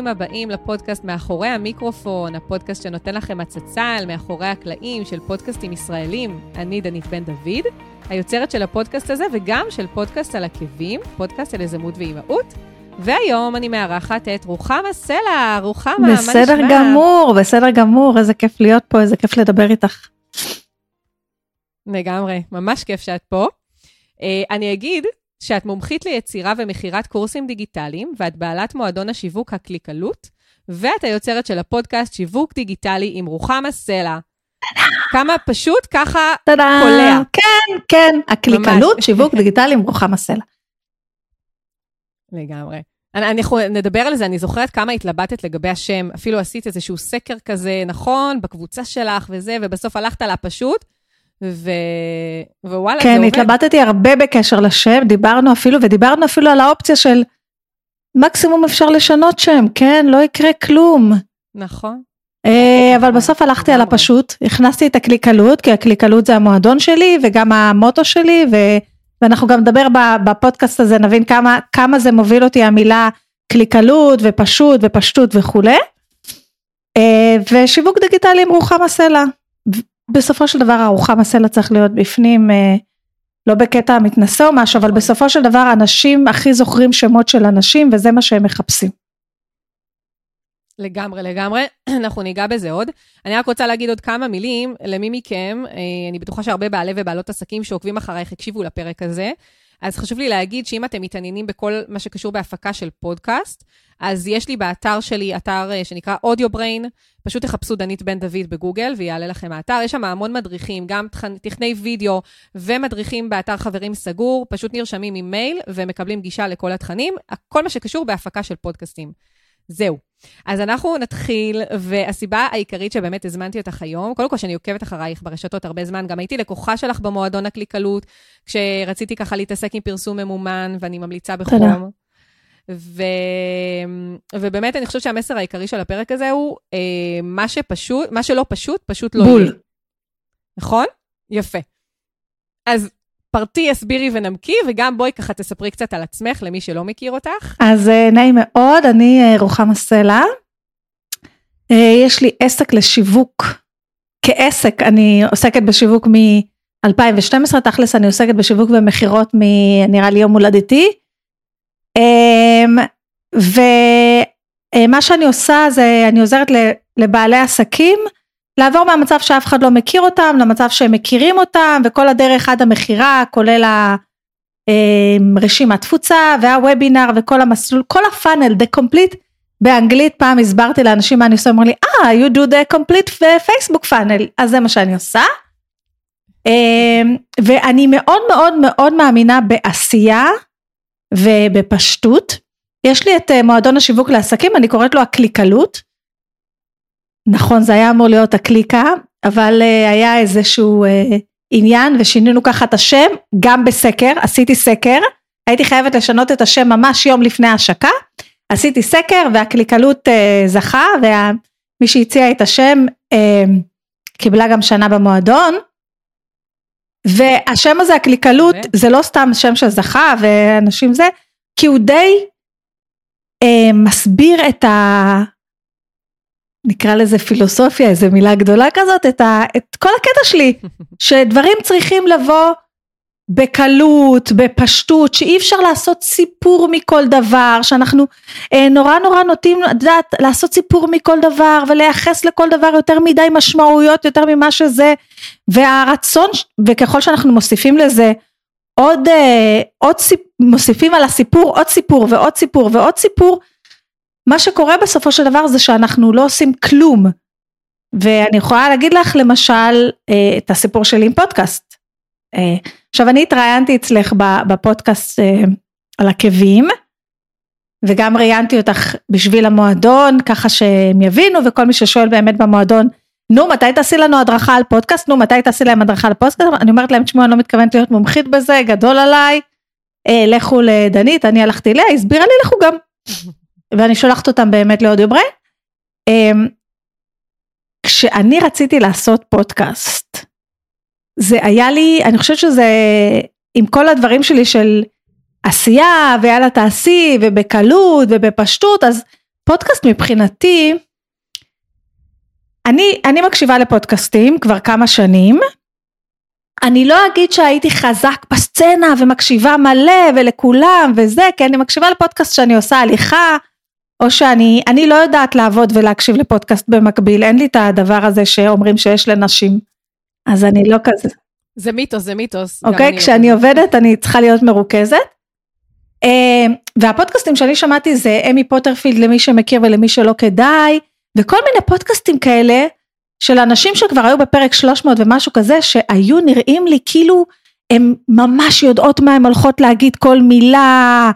ברוכים הבאים לפודקאסט מאחורי המיקרופון, הפודקאסט שנותן לכם הצצה על מאחורי הקלעים של פודקאסטים ישראלים. אני דנית בן דוד, היוצרת של הפודקאסט הזה וגם של פודקאסט על עקבים, פודקאסט על יזמות ואימהות. והיום אני מארחת את רוחמה סלע. רוחמה, מה נשמע? בסדר גמור, בסדר גמור, איזה כיף להיות פה, איזה כיף לדבר איתך. לגמרי, ממש כיף שאת פה. Uh, אני אגיד שאת מומחית ליצירה ומכירת קורסים דיגיטליים, ואת בעלת מועדון השיווק הקליקלות, ואת היוצרת של הפודקאסט שיווק דיגיטלי עם רוחמה סלע. כמה פשוט ככה קולע. כן, כן, הקליקלות, שיווק דיגיטלי עם רוחמה סלע. לגמרי. אנחנו נדבר על זה, אני זוכרת כמה התלבטת לגבי השם, אפילו עשית איזשהו סקר כזה, נכון, בקבוצה שלך וזה, ובסוף הלכת לה פשוט, ו... ווואלה, זה כן, עובד. התלבטתי הרבה בקשר לשם, דיברנו אפילו, ודיברנו אפילו על האופציה של מקסימום אפשר לשנות שם, כן, לא יקרה כלום. נכון. אה, אבל בסוף הלכתי על. הפשוט, הכנסתי את הקליקלות, כי הקליקלות זה המועדון שלי וגם המוטו שלי, ו... ואנחנו גם נדבר בפודקאסט הזה, נבין כמה, כמה זה מוביל אותי המילה קליקלות ופשוט ופשטות וכולי. אה, ושיווק דיגיטלי עם רוחמה סלע. בסופו של דבר הרוחמה סלע צריך להיות בפנים, אה, לא בקטע מתנשא או משהו, אבל. בסופו של דבר אנשים הכי זוכרים שמות של אנשים וזה מה שהם מחפשים. לגמרי, לגמרי. אנחנו ניגע בזה עוד. אני רק רוצה להגיד עוד כמה מילים למי מכם, אה, אני בטוחה שהרבה בעלי ובעלות עסקים שעוקבים אחרייך הקשיבו לפרק הזה. אז חשוב לי להגיד שאם אתם מתעניינים בכל מה שקשור בהפקה של פודקאסט, אז יש לי באתר שלי אתר אה, שנקרא אודיו בריין, פשוט תחפשו דנית בן דוד בגוגל ויעלה לכם האתר. יש שם המון מדריכים, גם תכנ- תכני וידאו ומדריכים באתר חברים סגור, פשוט נרשמים עם מייל ומקבלים גישה לכל התכנים, כל מה שקשור בהפקה של פודקאסטים. זהו. אז אנחנו נתחיל, והסיבה העיקרית שבאמת הזמנתי אותך היום, קודם כל שאני עוקבת אחרייך ברשתות הרבה זמן, גם הייתי לקוחה שלך במועדון הקליקלות, כשרציתי ככה להתעסק עם פרסום ממומן, ואני ממליצה בחום. תודה. ו... ובאמת, אני חושבת שהמסר העיקרי של הפרק הזה הוא, אה, מה שפשוט, מה שלא פשוט, פשוט לא בול. יהיה. נכון? יפה. אז פרטי, הסבירי ונמקי, וגם בואי ככה תספרי קצת על עצמך, למי שלא מכיר אותך. אז אה, נעים מאוד, אני אה, רוחמה סלע. אה, יש לי עסק לשיווק. כעסק, אני עוסקת בשיווק מ-2012, תכלס אני עוסקת בשיווק ומכירות מנראה לי יום הולדתי. אמ, ומה שאני עושה זה אני עוזרת לבעלי עסקים לעבור מהמצב שאף אחד לא מכיר אותם למצב שהם מכירים אותם וכל הדרך עד המכירה כולל. אמ, רשימת תפוצה והוובינר וכל המסלול, כל הפאנל, the complete, באנגלית פעם הסברתי לאנשים מה אני עושה, אמרו לי, אה, you do the complete Facebook funnel, אז זה מה שאני עושה. אמ, ואני מאוד מאוד מאוד מאמינה בעשייה ובפשטות. יש לי את אה, מועדון השיווק לעסקים, אני קוראת לו הקליקלות. נכון, זה היה אמור להיות הקליקה, אבל אה, היה איזשהו אה, עניין ושינינו ככה את השם, גם בסקר, עשיתי סקר, הייתי חייבת לשנות את השם ממש יום לפני ההשקה, עשיתי סקר והקליקלות זכה, ומי שהציע את השם קיבלה גם שנה במועדון, והשם הזה הקליקלות יפה. זה לא סתם שם שזכה ואנשים זה, כי הוא די אה, מסביר את ה... נקרא לזה פילוסופיה, איזה מילה גדולה כזאת, את, ה, את כל הקטע שלי, שדברים צריכים לבוא בקלות, בפשטות, שאי אפשר לעשות סיפור מכל דבר, שאנחנו אה, נורא נורא נוטים, את יודעת, לעשות סיפור מכל דבר ולייחס לכל דבר יותר מדי משמעויות, יותר ממה שזה, והרצון, וככל שאנחנו מוסיפים לזה עוד, אה, עוד סיפ, מוסיפים על הסיפור עוד סיפור ועוד סיפור ועוד סיפור, מה שקורה בסופו של דבר זה שאנחנו לא עושים כלום. ואני יכולה להגיד לך למשל אה, את הסיפור שלי עם פודקאסט. אה, עכשיו אני התראיינתי אצלך בפודקאסט אה, על עקבים, וגם ראיינתי אותך בשביל המועדון, ככה שהם יבינו, וכל מי ששואל באמת במועדון, נו מתי תעשי לנו הדרכה על פודקאסט, נו מתי תעשי להם הדרכה על פודקאסט, אני אומרת להם, תשמעו אני לא מתכוונת להיות מומחית בזה, גדול עליי, אה, לכו לדנית, אני הלכתי אליה, הסבירה לי, לכו גם. ואני שולחת אותם באמת לאודיו בריין. אמ, כשאני רציתי לעשות פודקאסט, זה היה לי, אני חושבת שזה, עם כל הדברים שלי של עשייה, ויאללה תעשי, ובקלות, ובפשטות, אז פודקאסט מבחינתי, אני, אני מקשיבה לפודקאסטים כבר כמה שנים. אני לא אגיד שהייתי חזק בסצנה ומקשיבה מלא ולכולם וזה, כי אני מקשיבה לפודקאסט שאני עושה הליכה, או שאני, אני לא יודעת לעבוד ולהקשיב לפודקאסט במקביל, אין לי את הדבר הזה שאומרים שיש לנשים. אז אני לא כזה. זה מיתוס, זה מיתוס. אוקיי, כשאני עובדת אני צריכה להיות מרוכזת. אה, והפודקאסטים שאני שמעתי זה אמי פוטרפילד למי שמכיר ולמי שלא כדאי, וכל מיני פודקאסטים כאלה של אנשים שכבר היו בפרק 300 ומשהו כזה, שהיו נראים לי כאילו הם ממש יודעות מה הן הולכות להגיד כל מילה,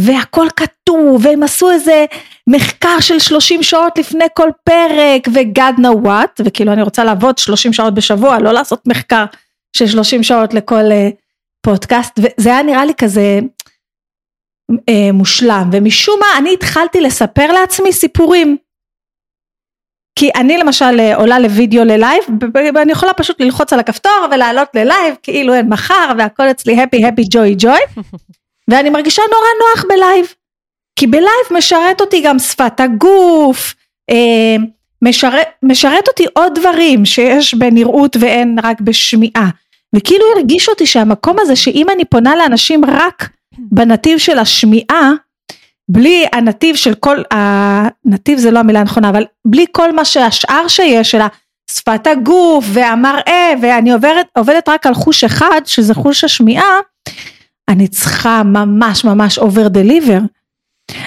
והכל כתוב, והם עשו איזה מחקר של 30 שעות לפני כל פרק, ו-God know what, וכאילו אני רוצה לעבוד 30 שעות בשבוע, לא לעשות מחקר של 30 שעות לכל uh, פודקאסט, וזה היה נראה לי כזה uh, מושלם, ומשום מה אני התחלתי לספר לעצמי סיפורים. כי אני למשל אה, עולה לוידאו ללייב ואני יכולה פשוט ללחוץ על הכפתור ולעלות ללייב כאילו אין מחר והכל אצלי הפי הפי ג'וי ג'וי ואני מרגישה נורא נוח בלייב כי בלייב משרת אותי גם שפת הגוף אה, משרת, משרת אותי עוד דברים שיש בנראות ואין רק בשמיעה וכאילו הרגיש אותי שהמקום הזה שאם אני פונה לאנשים רק בנתיב של השמיעה בלי הנתיב של כל, הנתיב זה לא המילה הנכונה, אבל בלי כל מה שהשאר שיש של שפת הגוף והמראה ואני עוברת, עובדת רק על חוש אחד שזה חוש השמיעה, אני צריכה ממש ממש אובר דליבר.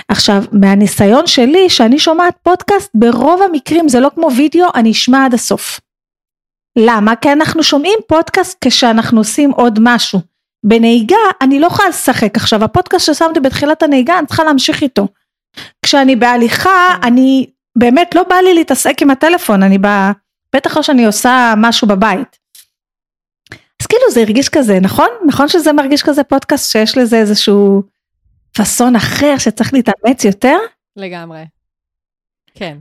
עכשיו מהניסיון שלי שאני שומעת פודקאסט ברוב המקרים זה לא כמו וידאו אני אשמע עד הסוף. למה? כי אנחנו שומעים פודקאסט כשאנחנו עושים עוד משהו. בנהיגה אני לא יכולה לשחק עכשיו הפודקאסט ששמתי בתחילת הנהיגה אני צריכה להמשיך איתו. כשאני בהליכה כן. אני באמת לא בא לי להתעסק עם הטלפון אני באה בטח לא שאני עושה משהו בבית. אז כאילו זה הרגיש כזה נכון נכון שזה מרגיש כזה פודקאסט שיש לזה איזשהו פאסון אחר שצריך להתאמץ יותר. לגמרי. כן.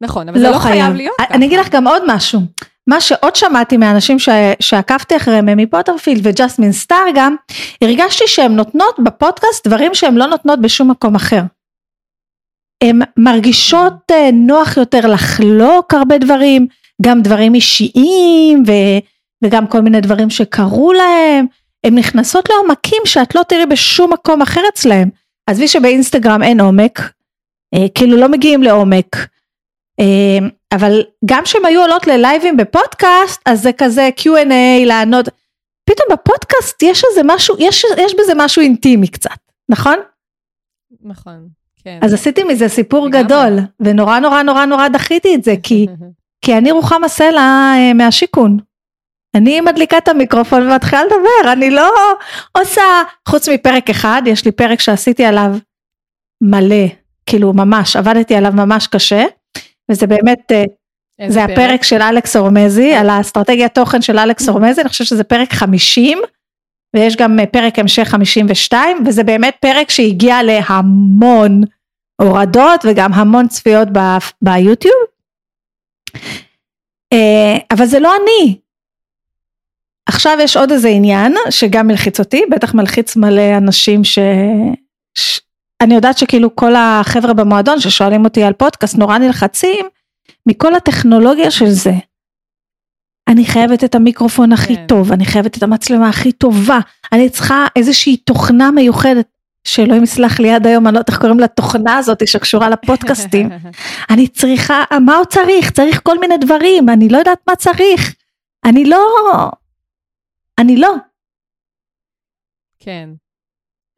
נכון אבל לא זה לא חייב, חייב להיות. אני אגיד לך גם עוד משהו. מה שעוד שמעתי מהאנשים ש... שעקבתי אחריהם מאיימי פורטרפילד וג'סמין סטאר גם, הרגשתי שהן נותנות בפודקאסט דברים שהן לא נותנות בשום מקום אחר. הן מרגישות אה, נוח יותר לחלוק הרבה דברים, גם דברים אישיים ו... וגם כל מיני דברים שקרו להם, הן נכנסות לעומקים שאת לא תראי בשום מקום אחר אצלהם. עזבי שבאינסטגרם אין עומק, אה, כאילו לא מגיעים לעומק. אה, אבל גם כשהם היו עולות ללייבים בפודקאסט אז זה כזה Q&A לענות פתאום בפודקאסט יש איזה משהו יש, יש בזה משהו אינטימי קצת נכון? נכון כן. אז עשיתי מזה סיפור גדול ונורא נורא נורא נורא דחיתי את זה כי כי אני רוחמה סלע אה, מהשיכון אני מדליקה את המיקרופון ומתחילה לדבר אני לא עושה חוץ מפרק אחד יש לי פרק שעשיתי עליו מלא כאילו ממש עבדתי עליו ממש קשה וזה באמת, אה, זה פרק? הפרק של אלכס אורמזי, על האסטרטגיית תוכן של אלכס אורמזי, אני חושבת שזה פרק 50, ויש גם אה, פרק המשך 52, וזה באמת פרק שהגיע להמון הורדות וגם המון צפיות ביוטיוב. אה, אבל זה לא אני. עכשיו יש עוד איזה עניין שגם מלחיץ אותי, בטח מלחיץ מלא אנשים ש... ש... אני יודעת שכאילו כל החבר'ה במועדון ששואלים אותי על פודקאסט נורא נלחצים מכל הטכנולוגיה של זה. אני חייבת את המיקרופון הכי כן. טוב, אני חייבת את המצלמה הכי טובה, אני צריכה איזושהי תוכנה מיוחדת, שאלוהים יסלח לי עד היום, אני לא יודעת איך קוראים לתוכנה הזאת שקשורה לפודקאסטים. אני צריכה, מה עוד צריך? צריך כל מיני דברים, אני לא יודעת מה צריך. אני לא, אני לא. כן.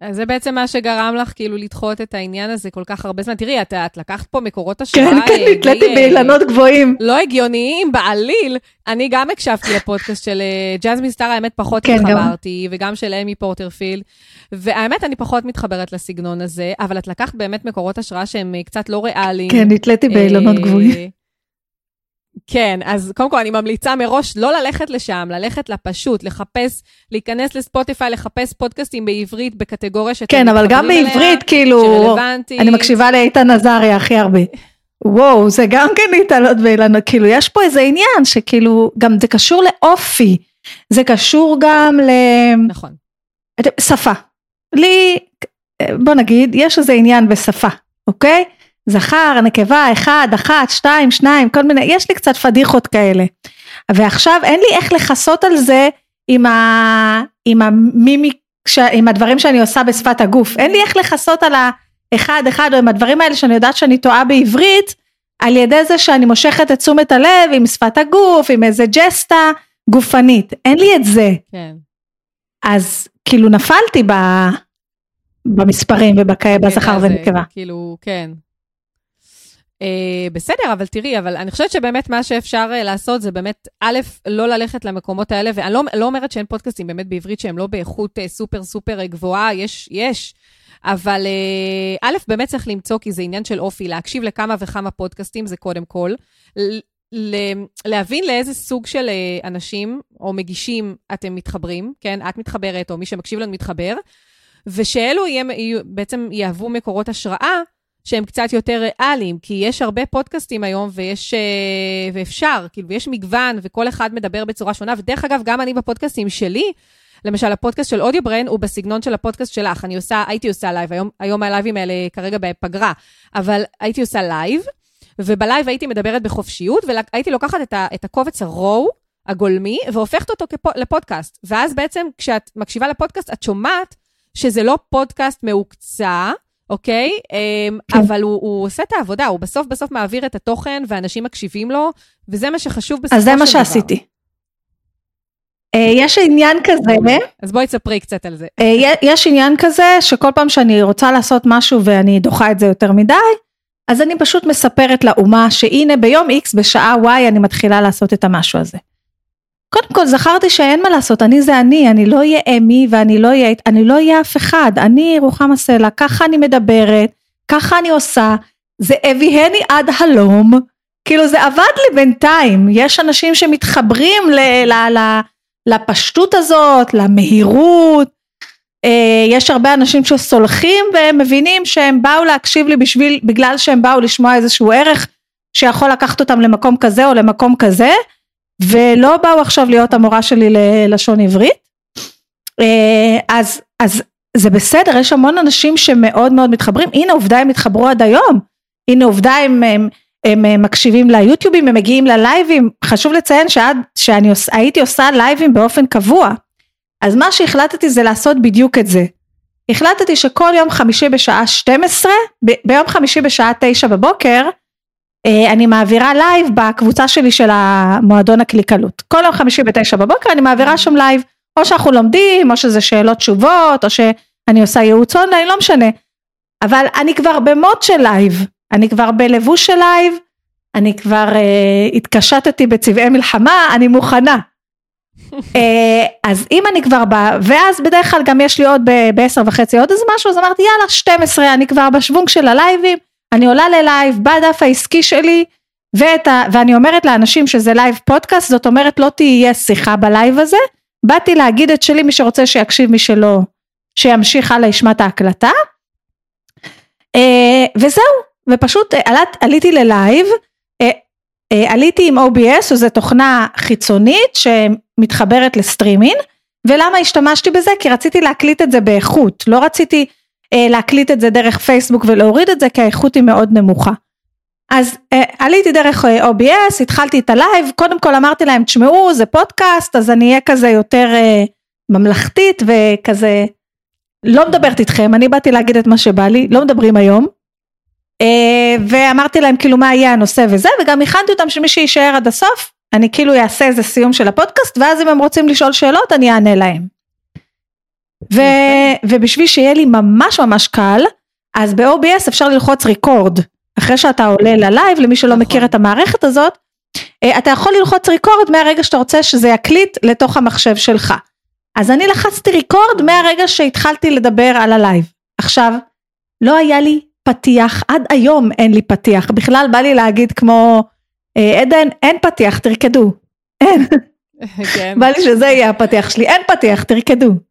אז זה בעצם מה שגרם לך כאילו לדחות את העניין הזה כל כך הרבה זמן. תראי, את, את לקחת פה מקורות השראה. כן, כן, אה, נתליתי אה, באילנות גבוהים. לא הגיוניים בעליל. אני גם הקשבתי לפודקאסט של אה, ג'אזמין סטאר, האמת פחות כן, התחברתי, גם. וגם של אמי פורטרפילד. והאמת, אני פחות מתחברת לסגנון הזה, אבל את לקחת באמת מקורות השראה שהם קצת לא ריאליים. כן, נתליתי באילנות גבוהים. כן, אז קודם כל אני ממליצה מראש לא ללכת לשם, ללכת לפשוט, לחפש, להיכנס לספוטיפיי, לחפש פודקאסטים בעברית בקטגוריה שאתם כן, אבל גם בעברית, אליה, כאילו, שרלוונטית. אני מקשיבה לאיתן עזריה הכי הרבה. וואו, זה גם כן להתעלות באילנות, כאילו, יש פה איזה עניין שכאילו, גם זה קשור לאופי, זה קשור גם ל... נכון. שפה. לי, בוא נגיד, יש איזה עניין בשפה, אוקיי? זכר, נקבה, אחד, אחת, שתיים, שניים, כל מיני, יש לי קצת פדיחות כאלה. ועכשיו אין לי איך לכסות על זה עם, ה, עם המימיק, עם הדברים שאני עושה בשפת הגוף. אין לי איך לכסות על האחד אחד או עם הדברים האלה שאני יודעת שאני טועה בעברית, על ידי זה שאני מושכת את תשומת הלב עם שפת הגוף, עם איזה ג'סטה גופנית. אין לי את זה. כן. אז כאילו נפלתי ב... במספרים ובזכר ונקבה. כאילו, כן. Uh, בסדר, אבל תראי, אבל אני חושבת שבאמת מה שאפשר uh, לעשות זה באמת, א', לא ללכת למקומות האלה, ואני לא, לא אומרת שאין פודקאסטים באמת בעברית שהם לא באיכות uh, סופר סופר גבוהה, יש, יש, אבל uh, א', באמת צריך למצוא, כי זה עניין של אופי, להקשיב לכמה וכמה פודקאסטים זה קודם כל, להבין לאיזה סוג של אנשים או מגישים אתם מתחברים, כן? את מתחברת, או מי שמקשיב לנו מתחבר, ושאלו יהיו, בעצם יהוו מקורות השראה. שהם קצת יותר ריאליים, כי יש הרבה פודקאסטים היום ויש, אה, ואפשר, כאילו, יש מגוון וכל אחד מדבר בצורה שונה, ודרך אגב, גם אני בפודקאסטים שלי, למשל, הפודקאסט של אודיו בריין הוא בסגנון של הפודקאסט שלך. אני עושה, הייתי עושה לייב, היום, היום הלייבים האלה כרגע בפגרה, אבל הייתי עושה לייב, ובלייב הייתי מדברת בחופשיות, והייתי לוקחת את, ה, את הקובץ ה raw, הגולמי, והופכת אותו כפוד, לפודקאסט. ואז בעצם, כשאת מקשיבה לפודקאסט, את שומעת שזה לא פודקאסט מהוקצע, אוקיי? אמ, כן. אבל הוא, הוא עושה את העבודה, הוא בסוף בסוף מעביר את התוכן ואנשים מקשיבים לו, וזה מה שחשוב בסופו של דבר. אז זה מה שעשיתי. אה, יש עניין כזה. אז בואי תספרי קצת על זה. אה, יש עניין כזה שכל פעם שאני רוצה לעשות משהו ואני דוחה את זה יותר מדי, אז אני פשוט מספרת לאומה שהנה ביום X בשעה Y אני מתחילה לעשות את המשהו הזה. קודם כל זכרתי שאין מה לעשות, אני זה אני, אני לא אהיה אמי ואני לא אהיה, לא אף אחד, אני רוחמה סלע, ככה אני מדברת, ככה אני עושה, זה אביהני עד הלום, כאילו זה עבד לי בינתיים, יש אנשים שמתחברים ל, ל, ל, לפשטות הזאת, למהירות, אה, יש הרבה אנשים שסולחים והם מבינים שהם באו להקשיב לי בשביל, בגלל שהם באו לשמוע איזשהו ערך שיכול לקחת אותם למקום כזה או למקום כזה, ולא באו עכשיו להיות המורה שלי ללשון עברית. אה, אז, אז זה בסדר, יש המון אנשים שמאוד מאוד מתחברים, הנה עובדה הם התחברו עד היום, הנה עובדה הם, הם, הם, הם מקשיבים ליוטיובים, הם מגיעים ללייבים, חשוב לציין שעד שאני הייתי עושה לייבים באופן קבוע, אז מה שהחלטתי זה לעשות בדיוק את זה. החלטתי שכל יום חמישי בשעה 12, ב, ביום חמישי בשעה 9 בבוקר, אני מעבירה לייב בקבוצה שלי של המועדון הקליקלות. כל יום חמישי בתשע בבוקר אני מעבירה שם לייב, או שאנחנו לומדים, או שזה שאלות תשובות, או שאני עושה ייעוץ אונליין, לא משנה. אבל אני כבר במוד של לייב, אני כבר בלבוש של לייב, אני כבר uh, התקשטתי בצבעי מלחמה, אני מוכנה. uh, אז אם אני כבר באה, ואז בדרך כלל גם יש לי עוד בעשר וחצי עוד איזה משהו, אז אמרתי יאללה 12 אני כבר בשוונג של הלייבים, אני עולה ללייב בדף העסקי שלי ה, ואני אומרת לאנשים שזה לייב פודקאסט זאת אומרת לא תהיה שיחה בלייב הזה. באתי להגיד את שלי מי שרוצה שיקשיב מי שלא שימשיך הלאה ישמע את ההקלטה. אה, וזהו ופשוט עלת, עליתי ללייב אה, אה, עליתי עם OBS שזו תוכנה חיצונית שמתחברת לסטרימינג ולמה השתמשתי בזה? כי רציתי להקליט את זה באיכות לא רציתי אה, להקליט את זה דרך פייסבוק ולהוריד את זה כי האיכות היא מאוד נמוכה. אז אה, עליתי דרך אה, OBS, התחלתי את הלייב, קודם כל אמרתי להם תשמעו זה פודקאסט אז אני אהיה כזה יותר אה, ממלכתית וכזה לא מדברת איתכם, אני באתי להגיד את מה שבא לי, לא מדברים היום. אה, ואמרתי להם כאילו מה יהיה הנושא וזה וגם הכנתי אותם שמי שיישאר עד הסוף אני כאילו אעשה איזה סיום של הפודקאסט ואז אם הם רוצים לשאול שאלות אני אענה להם. ו, ובשביל שיהיה לי ממש ממש קל, אז ב-OBS אפשר ללחוץ record. אחרי שאתה עולה ללייב, למי שלא נכון. מכיר את המערכת הזאת, אה, אתה יכול ללחוץ record מהרגע שאתה רוצה שזה יקליט לתוך המחשב שלך. אז אני לחצתי record מהרגע שהתחלתי לדבר על הלייב. עכשיו, לא היה לי פתיח, עד היום אין לי פתיח, בכלל בא לי להגיד כמו אה, עדן, אין פתיח, תרקדו. אין. כן. בא לי שזה יהיה הפתיח שלי, אין פתיח, תרקדו.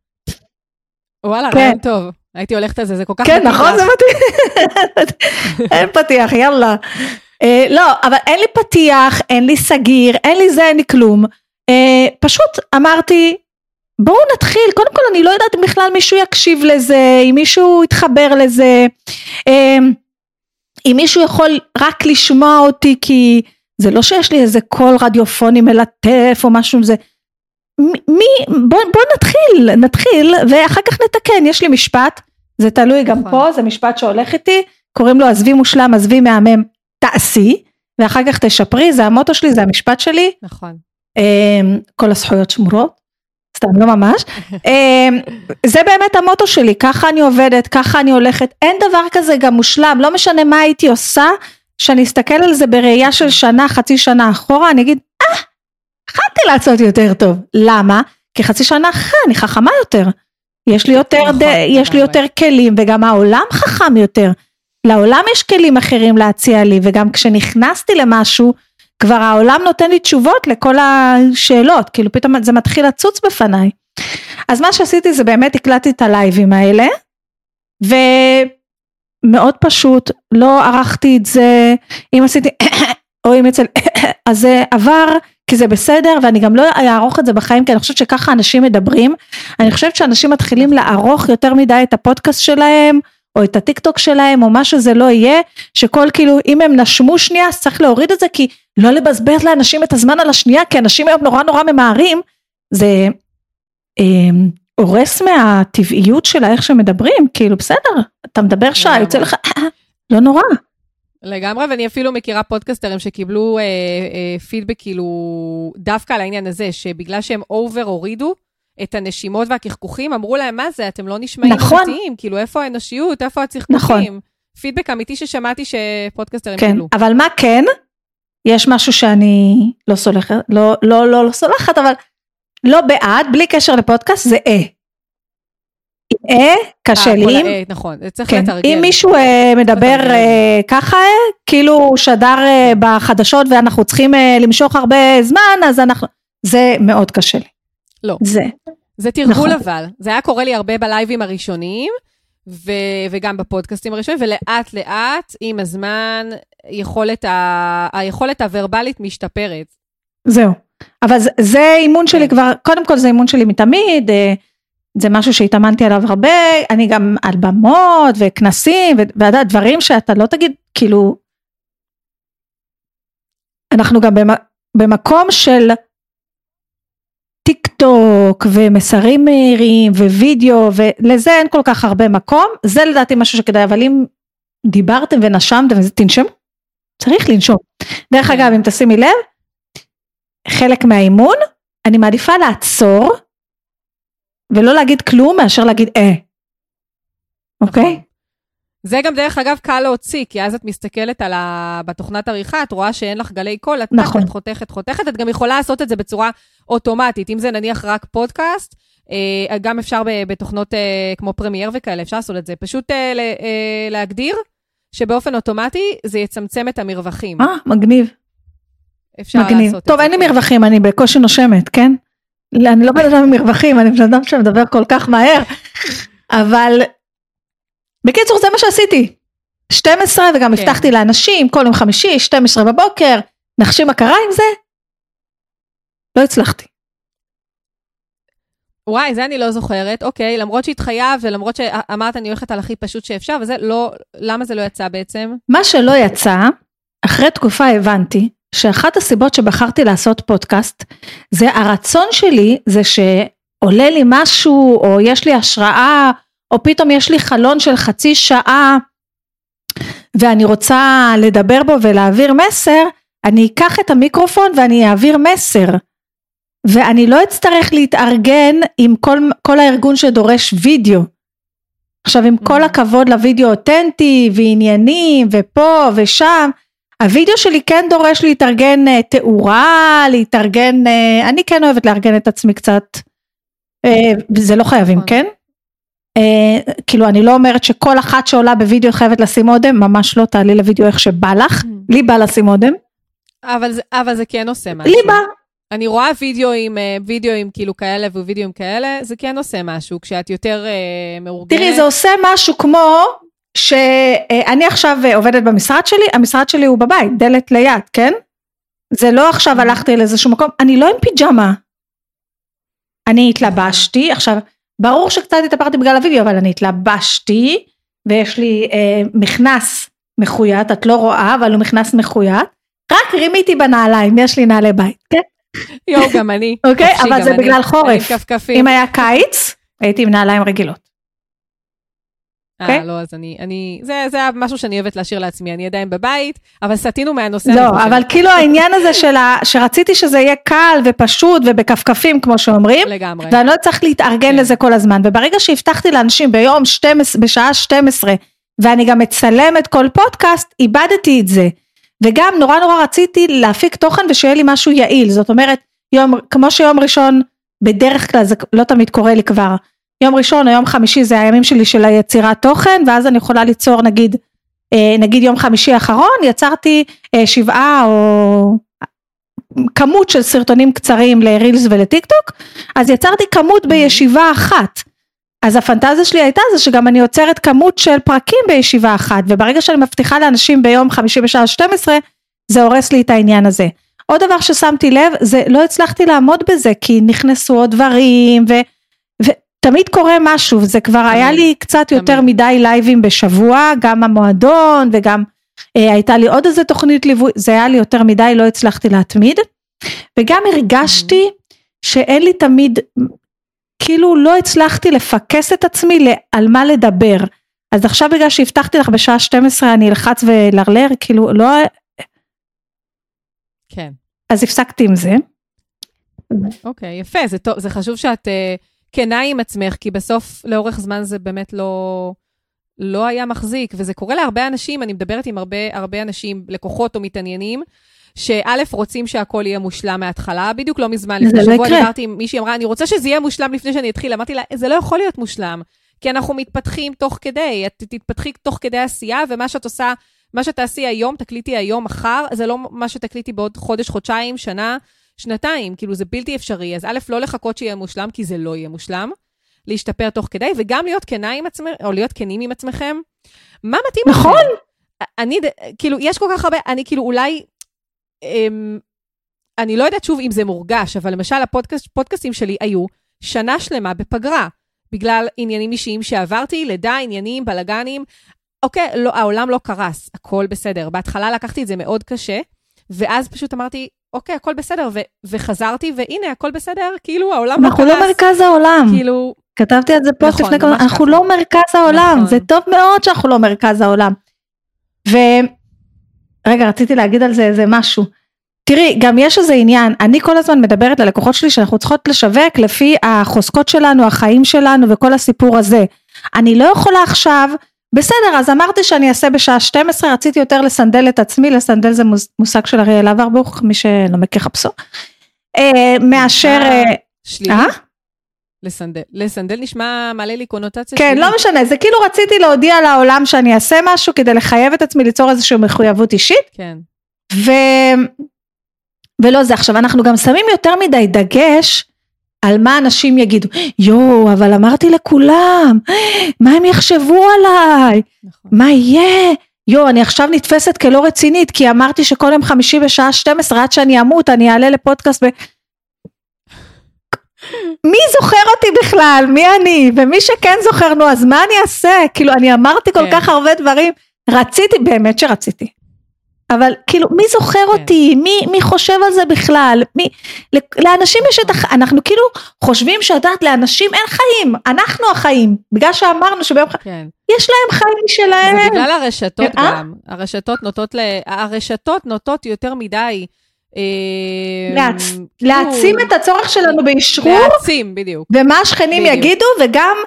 וואלה, כן. רעיון טוב. הייתי הולכת על זה, זה כל כך כן, נכון, זה מתאים. אין פתיח, יאללה. אה, לא, אבל אין לי פתיח, אין לי סגיר, אין לי זה, אין לי כלום. אה, פשוט אמרתי, בואו נתחיל, קודם כל אני לא יודעת אם בכלל מישהו יקשיב לזה, אם מישהו יתחבר לזה. אה, אם מישהו יכול רק לשמוע אותי כי זה לא שיש לי איזה קול רדיופוני מלטף או משהו זה מי בוא, בוא נתחיל נתחיל ואחר כך נתקן יש לי משפט זה תלוי גם נכון. פה זה משפט שהולך איתי קוראים לו עזבי מושלם עזבי מהמם תעשי ואחר כך תשפרי זה המוטו שלי זה המשפט שלי נכון. אמ, כל הזכויות שמורות, סתם לא ממש, אמ, זה באמת המוטו שלי, ככה אני עובדת, ככה אני הולכת, אין דבר כזה גם מושלם, לא משנה מה הייתי עושה, שאני אסתכל על זה בראייה של שנה, חצי שנה אחורה, אני אגיד, יכלתי לעשות יותר טוב, למה? כי חצי שנה אחרי אני חכמה יותר, יש לי יותר, נכון, ד... יש לי. יותר כלים וגם העולם חכם יותר, לעולם יש כלים אחרים להציע לי וגם כשנכנסתי למשהו כבר העולם נותן לי תשובות לכל השאלות, כאילו פתאום זה מתחיל לצוץ בפניי. אז מה שעשיתי זה באמת הקלטתי את הלייבים האלה, ומאוד פשוט, לא ערכתי את זה, אם עשיתי או אם אצל, אז זה עבר, כי זה בסדר, ואני גם לא אערוך את זה בחיים, כי אני חושבת שככה אנשים מדברים. אני חושבת שאנשים מתחילים לערוך יותר מדי את הפודקאסט שלהם, או את הטיק טוק שלהם, או מה שזה לא יהיה, שכל כאילו, אם הם נשמו שנייה, אז צריך להוריד את זה, כי לא לבזבז לאנשים את הזמן על השנייה, כי אנשים היום נורא נורא ממהרים, זה אה, הורס מהטבעיות של איך שמדברים, כאילו בסדר, אתה מדבר שעה. יוצא לך, לא נורא. לגמרי, ואני אפילו מכירה פודקסטרים שקיבלו אה, אה, פידבק כאילו דווקא על העניין הזה, שבגלל שהם over הורידו את הנשימות והצחקוחים, אמרו להם, מה זה, אתם לא נשמעים נכון. אמיתיים, כאילו, איפה האנושיות, איפה הצחקוחים? נכון. פידבק אמיתי ששמעתי שפודקסטרים כן, קיבלו. אבל מה כן? יש משהו שאני לא סולחת, לא, לא, לא, לא סולחת, אבל לא בעד, בלי קשר לפודקאסט, זה אה. אה, קשה אה, לי. ה- נכון, צריך כן, לתרגל. אם מישהו אה, מדבר אה, ככה, אה, כאילו הוא שדר אה, בחדשות ואנחנו צריכים אה, למשוך הרבה זמן, אז אנחנו... זה מאוד קשה לי. לא. זה. זה תרגול נכון. אבל. זה היה קורה לי הרבה בלייבים הראשוניים, ו- וגם בפודקאסטים הראשונים, ולאט לאט, עם הזמן, יכולת ה- היכולת הוורבלית משתפרת. זהו. אבל זה, זה אימון שלי כן. כבר, קודם כל זה אימון שלי מתמיד, אה, זה משהו שהתאמנתי עליו הרבה, אני גם על במות וכנסים, ואתה דברים שאתה לא תגיד, כאילו, אנחנו גם במ, במקום של טיק טוק ומסרים מהירים ווידאו ולזה אין כל כך הרבה מקום, זה לדעתי משהו שכדאי, אבל אם דיברתם ונשמתם, אז תנשמו, צריך לנשום. דרך. אגב, אם תשימי לב, חלק מהאימון, אני מעדיפה לעצור ולא להגיד כלום מאשר להגיד אה. אוקיי? זה גם דרך אגב קל להוציא, כי אז את מסתכלת על ה... בתוכנת עריכה, את רואה שאין לך גלי קול, את נכון. נכון. חותכת, חותכת, את גם יכולה לעשות את זה בצורה אוטומטית. אם זה נניח רק פודקאסט, אה, גם אפשר בתוכנות אה, כמו פרמייר וכאלה, אפשר לעשות את זה. פשוט אה, להגדיר שבאופן אוטומטי זה יצמצם את המרווחים. אה, מגניב, אפשר מגניב. לעשות את טוב, זה. אין לי. מרווחים, אני בקושי נושמת, כן? לא, אני לא בן אדם עם מרווחים, אני בן אדם שמדבר כל כך מהר, אבל בקיצור זה מה שעשיתי. 12 וגם כן. הבטחתי לאנשים כל יום חמישי, 12 בבוקר, נחשים מה קרה עם זה? לא הצלחתי. וואי, זה אני לא זוכרת. אוקיי, למרות שהתחייבת ולמרות שאמרת אני הולכת על הכי פשוט שאפשר, וזה לא, למה זה לא יצא בעצם? מה שלא יצא, אחרי תקופה הבנתי שאחת הסיבות שבחרתי לעשות פודקאסט, זה הרצון שלי, זה שעולה לי משהו, או יש לי השראה, או פתאום יש לי חלון של חצי שעה, ואני רוצה לדבר בו ולהעביר מסר, אני אקח את המיקרופון ואני אעביר מסר. ואני לא אצטרך להתארגן עם כל, כל הארגון שדורש וידאו. עכשיו עם כל Mhm. הכבוד לוידאו אותנטי ועניינים ופה ושם, הוידאו שלי כן דורש להתארגן אה, תאורה, להתארגן, אה, אני כן אוהבת לארגן את עצמי קצת, אה, זה לא חייבים, נכון. כן? אה, כאילו אני לא אומרת שכל אחת שעולה בוידאו חייבת לשים אודם, ממש לא, תעלי לוידאו איך שבא לך, לי בא לשים אודם, אבל אבל זה כן עושה משהו. לי בא, אני רואה וידאוים, וידאוים כאילו כאלה ווידאוים כאלה, זה כן עושה משהו, כשאת יותר אה, מאורגנת. תראי זה עושה משהו כמו שאני עכשיו אה, עובדת במשרד שלי, המשרד שלי הוא בבית, דלת ליד, כן? זה לא עכשיו הלכתי לאיזשהו מקום, אני לא עם פיג'מה. אני התלבשתי, עכשיו ברור שקצת התאפרתי בגלל הוידאו, אבל אני התלבשתי ויש לי אה, מכנס מחויית, את לא רואה, אבל הוא מכנס מחויית. רק רימיתי בנעליים, יש לי נעלי בית, כן? יואו, גם אני. אוקיי, אבל זה אני. בגלל חורף. אם היה קיץ, הייתי עם נעליים רגילות. אוקיי? אה, לא, אז אני, אני, זה, זה משהו שאני אוהבת להשאיר לעצמי, אני עדיין בבית, אבל סטינו מהנושא. לא. אבל כאילו העניין הזה של ה... שרציתי שזה יהיה קל ופשוט ובכפכפים, כמו שאומרים, לגמרי. ואני לא צריך להתארגן כן. לזה כל הזמן. וברגע שהבטחתי לאנשים ביום 12, בשעה 12, ואני גם מצלמת כל פודקאסט, איבדתי את זה. וגם נורא נורא רציתי להפיק תוכן ושיהיה לי משהו יעיל. זאת אומרת, יום, כמו שיום ראשון, בדרך כלל זה לא תמיד קורה לי כבר. יום ראשון או יום חמישי זה הימים שלי של היצירת תוכן, ואז אני יכולה ליצור נגיד, אה, נגיד יום חמישי האחרון, יצרתי אה, שבעה או כמות של סרטונים קצרים לרילס ולטיק טוק, אז יצרתי כמות בישיבה אחת. אז הפנטזיה שלי הייתה זה שגם אני יוצרת כמות של פרקים בישיבה אחת, וברגע שאני מבטיחה לאנשים ביום חמישי בשעה 12, זה הורס לי את העניין הזה. עוד דבר ששמתי לב, זה לא הצלחתי לעמוד בזה, כי נכנסו עוד דברים, ו, ותמיד קורה משהו, זה כבר תמיד, היה לי קצת יותר תמיד. מדי לייבים בשבוע, גם המועדון, וגם אה, הייתה לי עוד איזה תוכנית ליווי, זה היה לי יותר מדי, לא הצלחתי להתמיד. וגם הרגשתי שאין לי תמיד, כאילו לא הצלחתי לפקס את עצמי על מה לדבר. אז עכשיו בגלל שהבטחתי לך בשעה 12 אני אלחץ ולרלר, כאילו לא, כן. אז הפסקתי עם זה. אוקיי, יפה, זה טוב, זה חשוב שאת uh, כנה עם עצמך, כי בסוף, לאורך זמן זה באמת לא, לא היה מחזיק, וזה קורה להרבה אנשים, אני מדברת עם הרבה, הרבה אנשים, לקוחות או מתעניינים, שא', רוצים שהכל יהיה מושלם מההתחלה, בדיוק לא מזמן, לפני לא שבוע. דיברתי עם מישהי, אמרה, אני רוצה שזה יהיה מושלם לפני שאני אתחיל, אמרתי לה, זה לא יכול להיות מושלם, כי אנחנו מתפתחים תוך כדי, את תתפתחי תוך כדי עשייה, ומה שאת עושה, מה שתעשי היום, תקליטי היום, מחר, זה לא מה שתקליטי בעוד חודש, חודשיים, שנה, שנתיים, כאילו זה בלתי אפשרי. אז א', לא לחכות שיהיה מושלם, כי זה לא יהיה מושלם, להשתפר תוך כדי, וגם להיות כנה עם עצמכם, או להיות כנים עם עצמכם. מה מתאים לכם? נכון. אני, כאילו, יש כל כך הרבה, אני כאילו אולי, אמ, אני לא יודעת שוב אם זה מורגש, אבל למשל הפודקאסט, פודקאסטים שלי היו שנה שלמה בפגרה, בגלל עניינים אישיים שעברתי, לידה, עניינים, בלאגנים. אוקיי, לא, העולם לא קרס, הכל בסדר. בהתחלה לקחתי את זה מאוד קשה, ואז פשוט אמרתי, אוקיי, הכל בסדר, ו- וחזרתי, והנה, הכל בסדר, כאילו, העולם לא קרס. אנחנו לא מרכז העולם. כאילו, כתבתי על זה פוסט נכון, לפני כמה, אנחנו ככה. לא מרכז העולם, נכון. זה טוב מאוד שאנחנו לא מרכז העולם. ו... רגע, רציתי להגיד על זה איזה משהו. תראי, גם יש איזה עניין, אני כל הזמן מדברת ללקוחות שלי שאנחנו צריכות לשווק לפי החוזקות שלנו, החיים שלנו וכל הסיפור הזה. אני לא יכולה עכשיו, בסדר, אז אמרתי שאני אעשה בשעה 12, רציתי יותר לסנדל את עצמי, לסנדל זה מושג של אריאל אברבוך, מי שלא מכיר חפשו. אה, מאשר, אה, אה, שלילי. לסנדל. לסנדל נשמע, מעלה לי קונוטציה כן, לא משנה, זה כאילו רציתי להודיע לעולם שאני אעשה משהו כדי לחייב את עצמי ליצור איזושהי מחויבות אישית, כן. ו... ולא זה. עכשיו, אנחנו גם שמים יותר מדי דגש על מה אנשים יגידו. יואו, אבל אמרתי לכולם, מה הם יחשבו עליי? נכון. מה יהיה? יואו, אני עכשיו נתפסת כלא רצינית, כי אמרתי שכל יום חמישי בשעה 12, עד שאני אמות, אני אעלה לפודקאסט ב... מי זוכר אותי בכלל? מי אני? ומי שכן זוכר, נו, אז מה אני אעשה? כאילו, אני אמרתי כל כן. כך הרבה דברים, רציתי, באמת שרציתי. אבל כאילו, מי זוכר כן. אותי? מי, מי חושב על זה בכלל? מי, לאנשים יש את הח... אנחנו כאילו חושבים שאת יודעת, לאנשים אין חיים, אנחנו החיים. בגלל שאמרנו שביום כן. יש להם חיים משלהם. זה בגלל הרשתות אה? גם. הרשתות נוטות ל... הרשתות נוטות יותר מדי... אה. כאילו, להעצים את הצורך שלנו באשרור, להעצים, בדיוק. ומה השכנים בדיוק. יגידו, וגם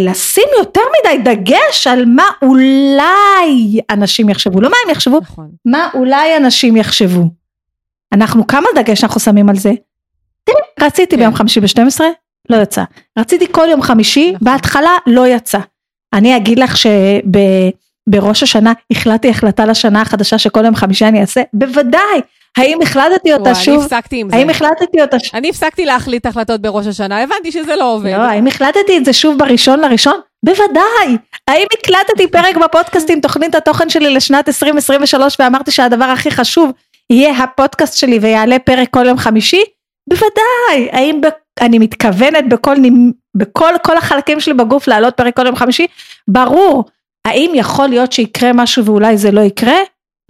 לשים יותר מדי דגש על מה אולי אנשים יחשבו, לא מה הם יחשבו, נכון. מה אולי אנשים יחשבו. אנחנו, כמה דגש אנחנו שמים על זה? תראי, רציתי כן. ביום חמישי ב-12, לא יצא. רציתי כל יום חמישי, נכון. בהתחלה לא יצא. אני אגיד לך שבראש השנה החלטתי החלטה לשנה החדשה שכל יום חמישי אני אעשה? בוודאי. האם החלטתי אותה וואי, אני שוב? הפסקתי עם זה. האם החלטתי אותה שוב? אני הפסקתי להחליט החלטות בראש השנה, הבנתי שזה לא עובד. לא, האם החלטתי את זה שוב בראשון לראשון? בוודאי. האם הקלטתי פרק בפודקאסט עם תוכנית התוכן שלי לשנת 2023 ואמרתי שהדבר הכי חשוב יהיה הפודקאסט שלי ויעלה פרק כל יום חמישי? בוודאי. האם ב... אני מתכוונת בכל, בכל כל החלקים שלי בגוף לעלות פרק כל יום חמישי? ברור. האם יכול להיות שיקרה משהו ואולי זה לא יקרה?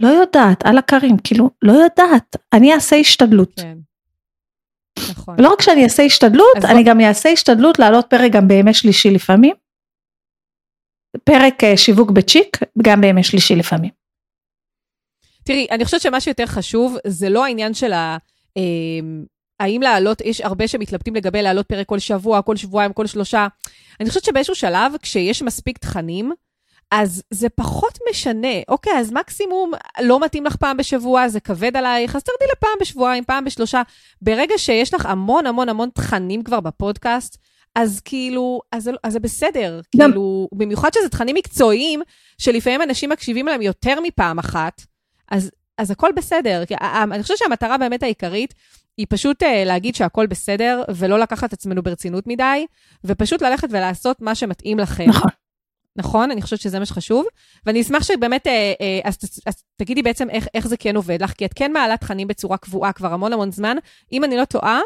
לא יודעת, על הכרים, כאילו, לא יודעת. אני אעשה השתדלות. כן. נכון. לא רק שאני אעשה השתדלות, אני בוא- גם אעשה השתדלות לעלות פרק גם בימי שלישי לפעמים. פרק אה, שיווק בצ'יק, גם בימי שלישי לפעמים. תראי, אני חושבת שמה שיותר חשוב, זה לא העניין של ה... אה, האם לעלות, יש הרבה שמתלבטים לגבי לעלות פרק כל שבוע, כל שבועיים, כל שלושה. אני חושבת שבאיזשהו שלב, כשיש מספיק תכנים, אז זה פחות משנה. אוקיי, אז מקסימום לא מתאים לך פעם בשבוע, זה כבד עלייך, אז תרדי לפעם בשבועיים, פעם בשלושה. ברגע שיש לך המון המון המון תכנים כבר בפודקאסט, אז כאילו, אז זה, אז זה בסדר. גם- כאילו, במיוחד שזה תכנים מקצועיים, שלפעמים אנשים מקשיבים להם יותר מפעם אחת, אז, אז הכל בסדר. כי ה- ה- אני חושבת שהמטרה באמת העיקרית היא פשוט uh, להגיד שהכל בסדר, ולא לקחת את עצמנו ברצינות מדי, ופשוט ללכת ולעשות מה שמתאים לכם. נכון. נכון? אני חושבת שזה מה שחשוב. ואני אשמח שבאמת, אה, אה, אז, אז תגידי בעצם איך, איך זה כן עובד לך, כי את כן מעלה תכנים בצורה קבועה כבר המון המון זמן. אם אני לא טועה,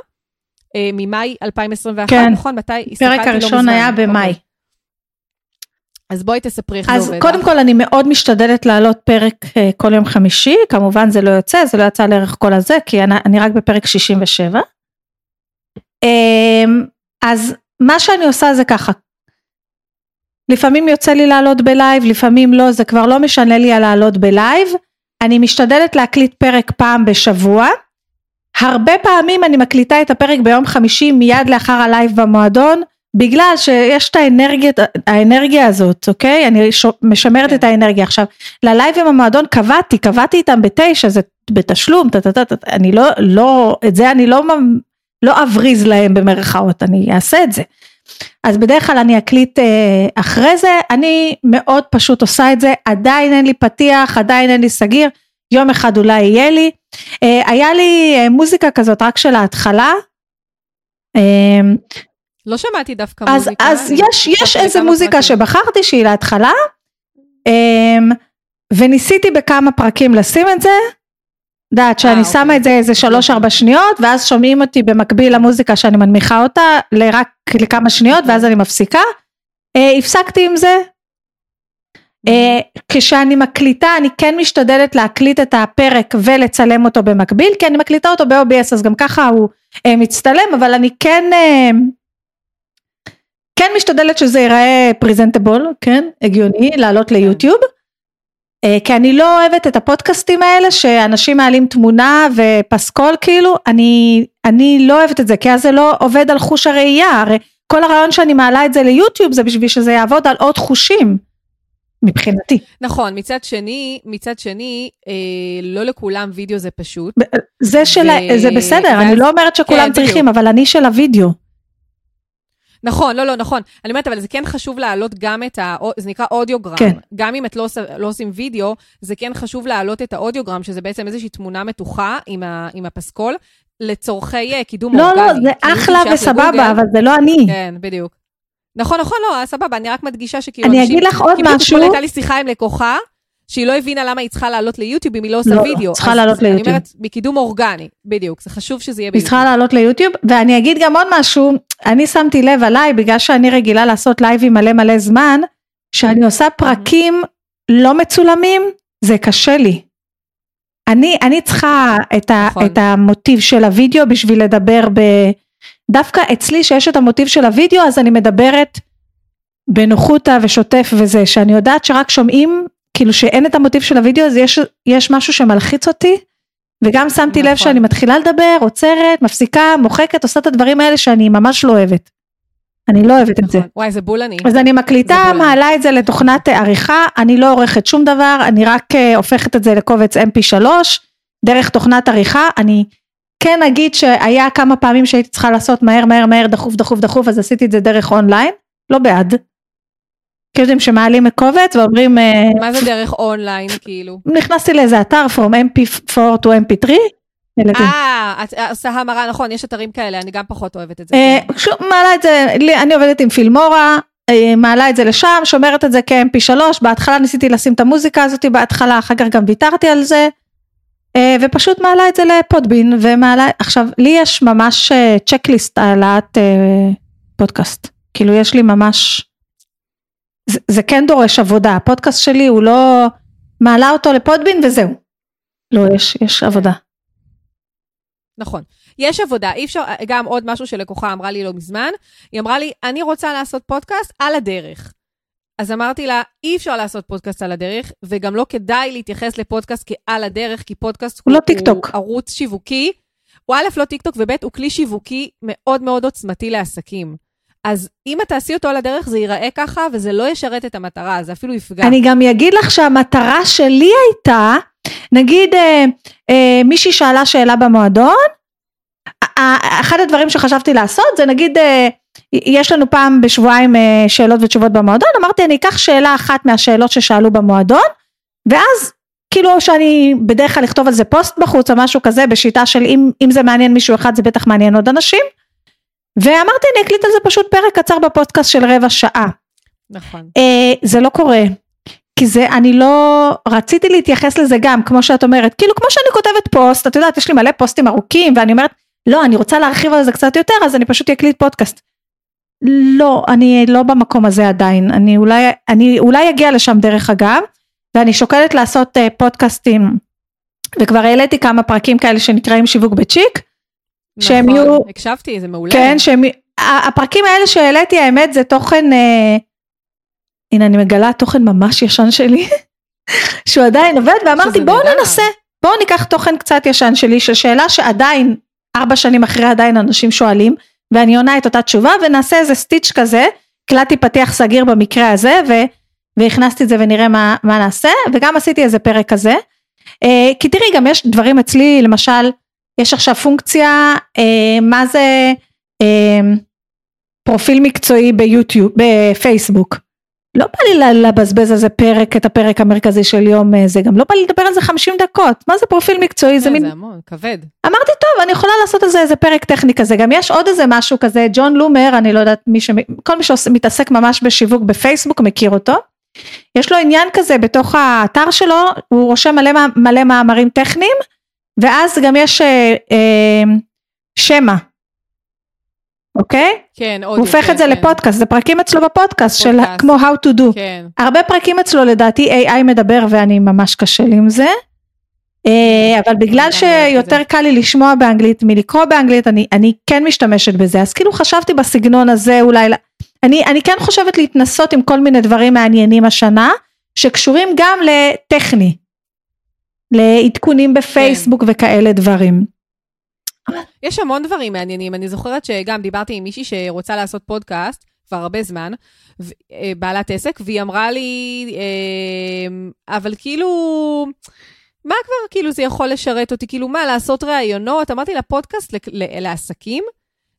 אה, ממאי 2021, כן. נכון? מתי? פרק הסתכלתי לא הראשון מזמן. היה במאי. אוקיי. אז בואי תספרי איך זה אז עובד קודם לך. כל אני מאוד משתדלת להעלות פרק אה, כל יום חמישי, כמובן זה לא יוצא, זה לא יצא לערך כל הזה, כי אני, אני רק בפרק 67. אמ, אז מה שאני עושה זה ככה, לפעמים יוצא לי לעלות בלייב, לפעמים לא, זה כבר לא משנה לי על לעלות בלייב, אני משתדלת להקליט פרק פעם בשבוע, הרבה פעמים אני מקליטה את הפרק ביום חמישי מיד לאחר הלייב במועדון, בגלל שיש את האנרגיה, האנרגיה הזאת, אוקיי? אני משמרת כן. את האנרגיה. עכשיו, ללייבים במועדון קבעתי, קבעתי איתם בתשע, זה בתשלום, טה, טה, טה, טה, אני לא, לא, את זה אני לא, לא אבריז להם במרכאות, אני אעשה את זה. אז בדרך כלל אני אקליט אה, אחרי זה, אני מאוד פשוט עושה את זה, עדיין אין לי פתיח, עדיין אין לי סגיר, יום אחד אולי יהיה לי. אה, היה לי אה, מוזיקה כזאת רק של ההתחלה. לא שמעתי דווקא אז, מוזיקה. אז יש, יש איזה מוזיקה פרקים. שבחרתי שהיא להתחלה, וניסיתי בכמה פרקים לשים את זה, יודעת שאני אה, שמה אוקיי. את זה איזה שלוש ארבע שניות, ואז שומעים אותי במקביל למוזיקה שאני מנמיכה אותה, לרק לכמה שניות, אוקיי. ואז אני מפסיקה. אה, הפסקתי עם זה. אה, כשאני מקליטה, אני כן משתדלת להקליט את הפרק ולצלם אותו במקביל, כי אני מקליטה אותו ב-OBS, אז גם ככה הוא אה, מצטלם, אבל אני כן... אה, כן משתדלת שזה ייראה פרזנטבול, כן, הגיוני, לעלות ליוטיוב. אה, כי אני לא אוהבת את הפודקאסטים האלה שאנשים מעלים תמונה ופסקול כאילו, אני, אני לא אוהבת את זה, כי אז זה לא עובד על חוש הראייה, הרי כל הרעיון שאני מעלה את זה ליוטיוב זה בשביל שזה יעבוד על עוד חושים, מבחינתי. נכון, מצד שני, מצד שני, אה, לא לכולם וידאו זה פשוט. זה, של, ו- זה בסדר, ואז- אני לא אומרת שכולם כן, צריכים, אבל אני של הוידאו. נכון, לא, לא, נכון. אני אומרת, אבל זה כן חשוב להעלות גם את ה... זה נקרא אודיוגרם. כן. גם אם את לא, לא עושים וידאו, זה כן חשוב להעלות את האודיוגרם, שזה בעצם איזושהי תמונה מתוחה עם, ה, עם הפסקול, לצורכי אה, קידום לא, אורגני. לא, זה כאילו, אחלה וסבבה, לגוגל. אבל זה לא אני. כן, בדיוק. נכון, נכון, לא, סבבה, אני רק מדגישה שכאילו אני. אגיד לך עוד כי בדיוק משהו. הייתה לי שיחה עם לקוחה, שהיא לא הבינה למה היא צריכה לעלות ליוטיוב אם היא לא עושה לא, וידאו. צריכה אז לעלות אני ליוטיוב. אומרת, מקידום אורגני, בדיוק, זה חשוב שזה יהיה היא צריכה לעלות ליוטיוב, ואני אגיד גם עוד משהו, אני שמתי לב עליי, בגלל שאני רגילה לעשות לייבים מלא מלא זמן, שאני עושה פרקים לא מצולמים, זה קשה לי. אני, אני צריכה את, ה, נכון. את המוטיב של הוידאו בשביל לדבר ב... דווקא אצלי שיש את המוטיב של הוידאו, אז אני מדברת בנוחותה ושוטף וזה, שאני יודעת שרק שומעים, כאילו שאין את המוטיב של הוידאו, אז יש, יש משהו שמלחיץ אותי, וגם שמתי לב נכון. שאני מתחילה לדבר, עוצרת, מפסיקה, מוחקת, עושה את הדברים האלה שאני ממש לא אוהבת. אני לא אוהבת את זה. נכון. וואי, זה בול אני. אז אני מקליטה. מעלה את זה לתוכנת עריכה, אני לא עורכת שום דבר, אני רק אה, הופכת את זה לקובץ mp3, דרך תוכנת עריכה, אני כן אגיד שהיה כמה פעמים שהייתי צריכה לעשות מהר מהר מהר דחוף דחוף דחוף, אז עשיתי את זה דרך אונליין, לא בעד. יודעים שמעלים קובץ ואומרים, אה, מה זה דרך אונליין, כאילו? נכנסתי לאיזה אתר from mp4 to mp3, אלה זה. אה, את עושה המרה, נכון, יש אתרים כאלה, אני גם פחות אוהבת את זה. אה. שוב, מעלה את זה, אני עובדת עם פילמורה, אה, מעלה את זה לשם, שומרת את זה כ-mp3, בהתחלה ניסיתי לשים את המוזיקה הזאת בהתחלה, אחר כך גם ויתרתי על זה, אה, ופשוט מעלה את זה לפודבין, ומעלה, עכשיו, לי יש ממש צ'קליסט העלאת אה, פודקאסט, כאילו יש לי ממש, זה, זה כן דורש עבודה, הפודקאסט שלי הוא לא מעלה אותו לפודבין וזהו. לא, יש, יש עבודה. נכון. יש עבודה, אי אפשר, גם עוד משהו שלקוחה אמרה לי לא מזמן, היא אמרה לי, אני רוצה לעשות פודקאסט על הדרך. אז אמרתי לה, אי אפשר לעשות פודקאסט על הדרך, וגם לא כדאי להתייחס לפודקאסט כעל הדרך, כי פודקאסט הוא, הוא, לא טיקטוק. הוא ערוץ שיווקי. הוא א', לא טיקטוק, וב', הוא כלי שיווקי מאוד מאוד עוצמתי לעסקים. אז אם את תעשי אותו על הדרך, זה ייראה ככה, וזה לא ישרת את המטרה, זה אפילו יפגע. אני גם אגיד לך שהמטרה שלי הייתה, נגיד אה, אה, מישהי שאלה שאלה במועדון, אחד הדברים שחשבתי לעשות זה נגיד אה, יש לנו פעם בשבועיים אה, שאלות ותשובות במועדון, אמרתי אני אקח שאלה אחת מהשאלות ששאלו במועדון, ואז כאילו שאני בדרך כלל לכתוב על זה פוסט בחוץ או משהו כזה בשיטה של אם, אם זה מעניין מישהו אחד זה בטח מעניין עוד אנשים, ואמרתי אני אקליט על זה פשוט פרק קצר בפודקאסט של רבע שעה. נכון. אה, זה לא קורה. כי זה, אני לא, רציתי להתייחס לזה גם, כמו שאת אומרת, כאילו כמו שאני כותבת פוסט, את יודעת, יש לי מלא פוסטים ארוכים, ואני אומרת, לא, אני רוצה להרחיב על זה קצת יותר, אז אני פשוט אקליט פודקאסט. לא, אני לא במקום הזה עדיין, אני אולי, אני אולי אגיע לשם דרך אגב, ואני שוקלת לעשות אה, פודקאסטים, וכבר העליתי כמה פרקים כאלה שנקראים שיווק בצ'יק, שהם יהיו, הקשבתי, זה מעולה. כן, שהם, הפרקים האלה שהעליתי האמת זה תוכן, אה, הנה אני מגלה תוכן ממש ישן שלי, שהוא עדיין עובד, ואמרתי בואו ננסה, בואו ניקח תוכן קצת ישן שלי, של שאלה שעדיין, ארבע שנים אחרי עדיין אנשים שואלים, ואני עונה את אותה תשובה, ונעשה איזה סטיץ' כזה, הקלטתי פתיח סגיר במקרה הזה, ו, והכנסתי את זה ונראה מה, מה נעשה, וגם עשיתי איזה פרק כזה. אה, כי תראי, גם יש דברים אצלי, למשל, יש עכשיו פונקציה, אה, מה זה אה, פרופיל מקצועי ביוטיוב, בפייסבוק. לא בא לי לבזבז על זה פרק, את הפרק המרכזי של יום אה, זה, גם לא בא לי לדבר על זה 50 דקות, מה זה פרופיל מקצועי, זה כן, מין... זה המון, כבד. אמרתי טוב, אני יכולה לעשות על זה איזה פרק טכני כזה, גם יש עוד איזה משהו כזה, ג'ון לומר, אני לא יודעת, מי ש... כל מי שמתעסק ממש בשיווק בפייסבוק מכיר אותו. יש לו עניין כזה בתוך האתר שלו, הוא רושם מלא, מלא מאמרים טכניים, ואז גם יש אה, אה, שמע, אוקיי? כן, עוד הוא הופך כן, את זה כן. לפודקאסט, זה פרקים אצלו בפודקאסט, של. כמו how to do. כן. הרבה פרקים אצלו לדעתי AI מדבר ואני ממש קשה לי עם זה. אה, אבל בגלל גם לא אוהבת את שיותר. קל לי לשמוע באנגלית מלקרוא באנגלית אני, אני כן משתמשת בזה אז כאילו חשבתי בסגנון הזה אולי אני, אני כן חושבת להתנסות עם כל מיני דברים מעניינים השנה שקשורים גם לטכני לעדכונים בפייסבוק כן. וכאלה דברים. יש המון דברים מעניינים. אני זוכרת שגם דיברתי עם מישהי שרוצה לעשות פודקאסט כבר הרבה זמן, אה, בעלת עסק, והיא אמרה לי, אה, אבל כאילו, מה כבר כאילו זה יכול לשרת אותי? כאילו מה, לעשות ראיונות? אמרתי לה, פודקאסט לעסקים?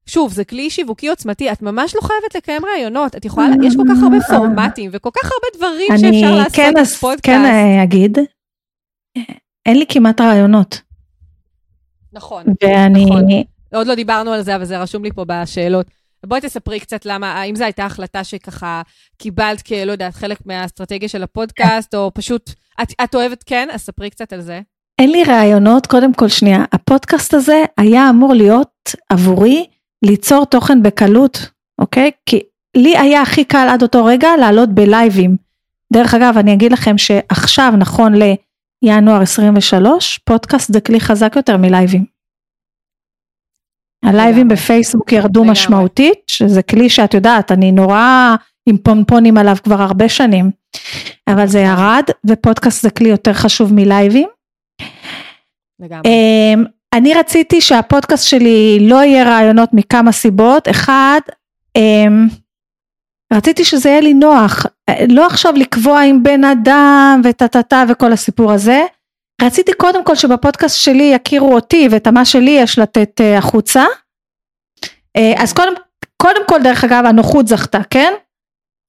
שוב, זה כלי שיווקי עוצמתי, את ממש לא חייבת לקיים ראיונות, את יכולה, יש כל כך הרבה פורמטים וכל כך הרבה דברים אני שאפשר לעשות כן, עם אז, פודקאסט. כן אה, אגיד, אין לי כמעט רעיונות נכון. ואני נכון. עוד לא דיברנו על זה, אבל זה רשום לי פה בשאלות. בואי תספרי קצת למה, האם זו הייתה החלטה שככה קיבלת כלא יודעת, חלק מהאסטרטגיה של הפודקאסט, או פשוט, את, את אוהבת כן? אז ספרי קצת על זה. אין לי רעיונות, קודם כל שנייה, הפודקאסט הזה היה אמור להיות עבורי ליצור תוכן בקלות, אוקיי? כי לי היה הכי קל עד אותו רגע לעלות בלייבים. דרך אגב, אני אגיד לכם שעכשיו, נכון לינואר 23, פודקאסט זה כלי חזק יותר מלייבים. הלייבים. בפייסבוק ירדו. משמעותית, שזה כלי שאת יודעת, אני נורא עם פונפונים עליו כבר הרבה שנים, אבל זה ירד, ופודקאסט זה כלי יותר חשוב מלייבים. לגמרי. אמ, אני רציתי שהפודקאסט שלי לא יהיה רעיונות מכמה סיבות. אחד, אמ, רציתי שזה יהיה לי נוח, לא עכשיו לקבוע עם בן אדם וטה טה טה וכל הסיפור הזה. רציתי קודם כל שבפודקאסט שלי יכירו אותי ואת מה שלי יש לתת אה, החוצה. אה, אז קודם, קודם כל דרך אגב הנוחות זכתה, כן?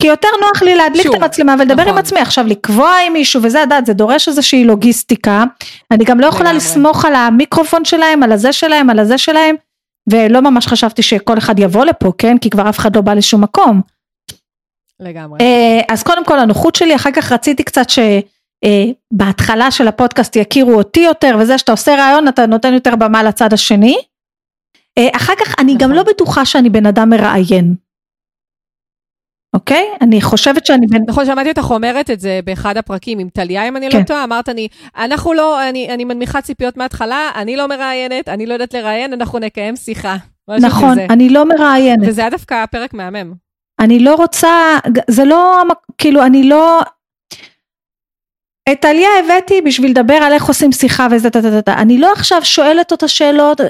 כי יותר נוח לי להדליק שוב, את המצלמה ולדבר נכון. עם עצמי עכשיו לקבוע עם מישהו וזה הדעת זה דורש איזושהי לוגיסטיקה אני גם לא יכולה. לסמוך על המיקרופון שלהם על הזה שלהם על הזה שלהם ולא ממש חשבתי שכל אחד יבוא לפה כן כי כבר אף אחד לא בא לשום מקום לגמרי. אה, אז קודם כל הנוחות שלי אחר כך רציתי קצת שבהתחלה של הפודקאסט יכירו אותי יותר וזה שאתה עושה רעיון אתה נותן יותר במה לצד השני אה, אחר כך אני גם נכון. לא בטוחה שאני בן אדם מראיין אוקיי? אני חושבת שאני בין... נכון, שמעתי אותך אומרת את זה באחד הפרקים עם טליה, אם אני כן. לא טועה, אמרת, אני, אנחנו לא, אני, אני מנמיכה ציפיות מההתחלה, אני לא מראיינת, אני לא יודעת לראיין, אנחנו נקיים שיחה. נכון, כזה. אני לא מראיינת. וזה היה דווקא פרק מהמם. אני לא רוצה, זה לא, כאילו, אני לא... את עליה הבאתי בשביל לדבר על איך עושים שיחה וזה, תה, תה, תה, תה. אני לא עכשיו שואלת אותה שאלות,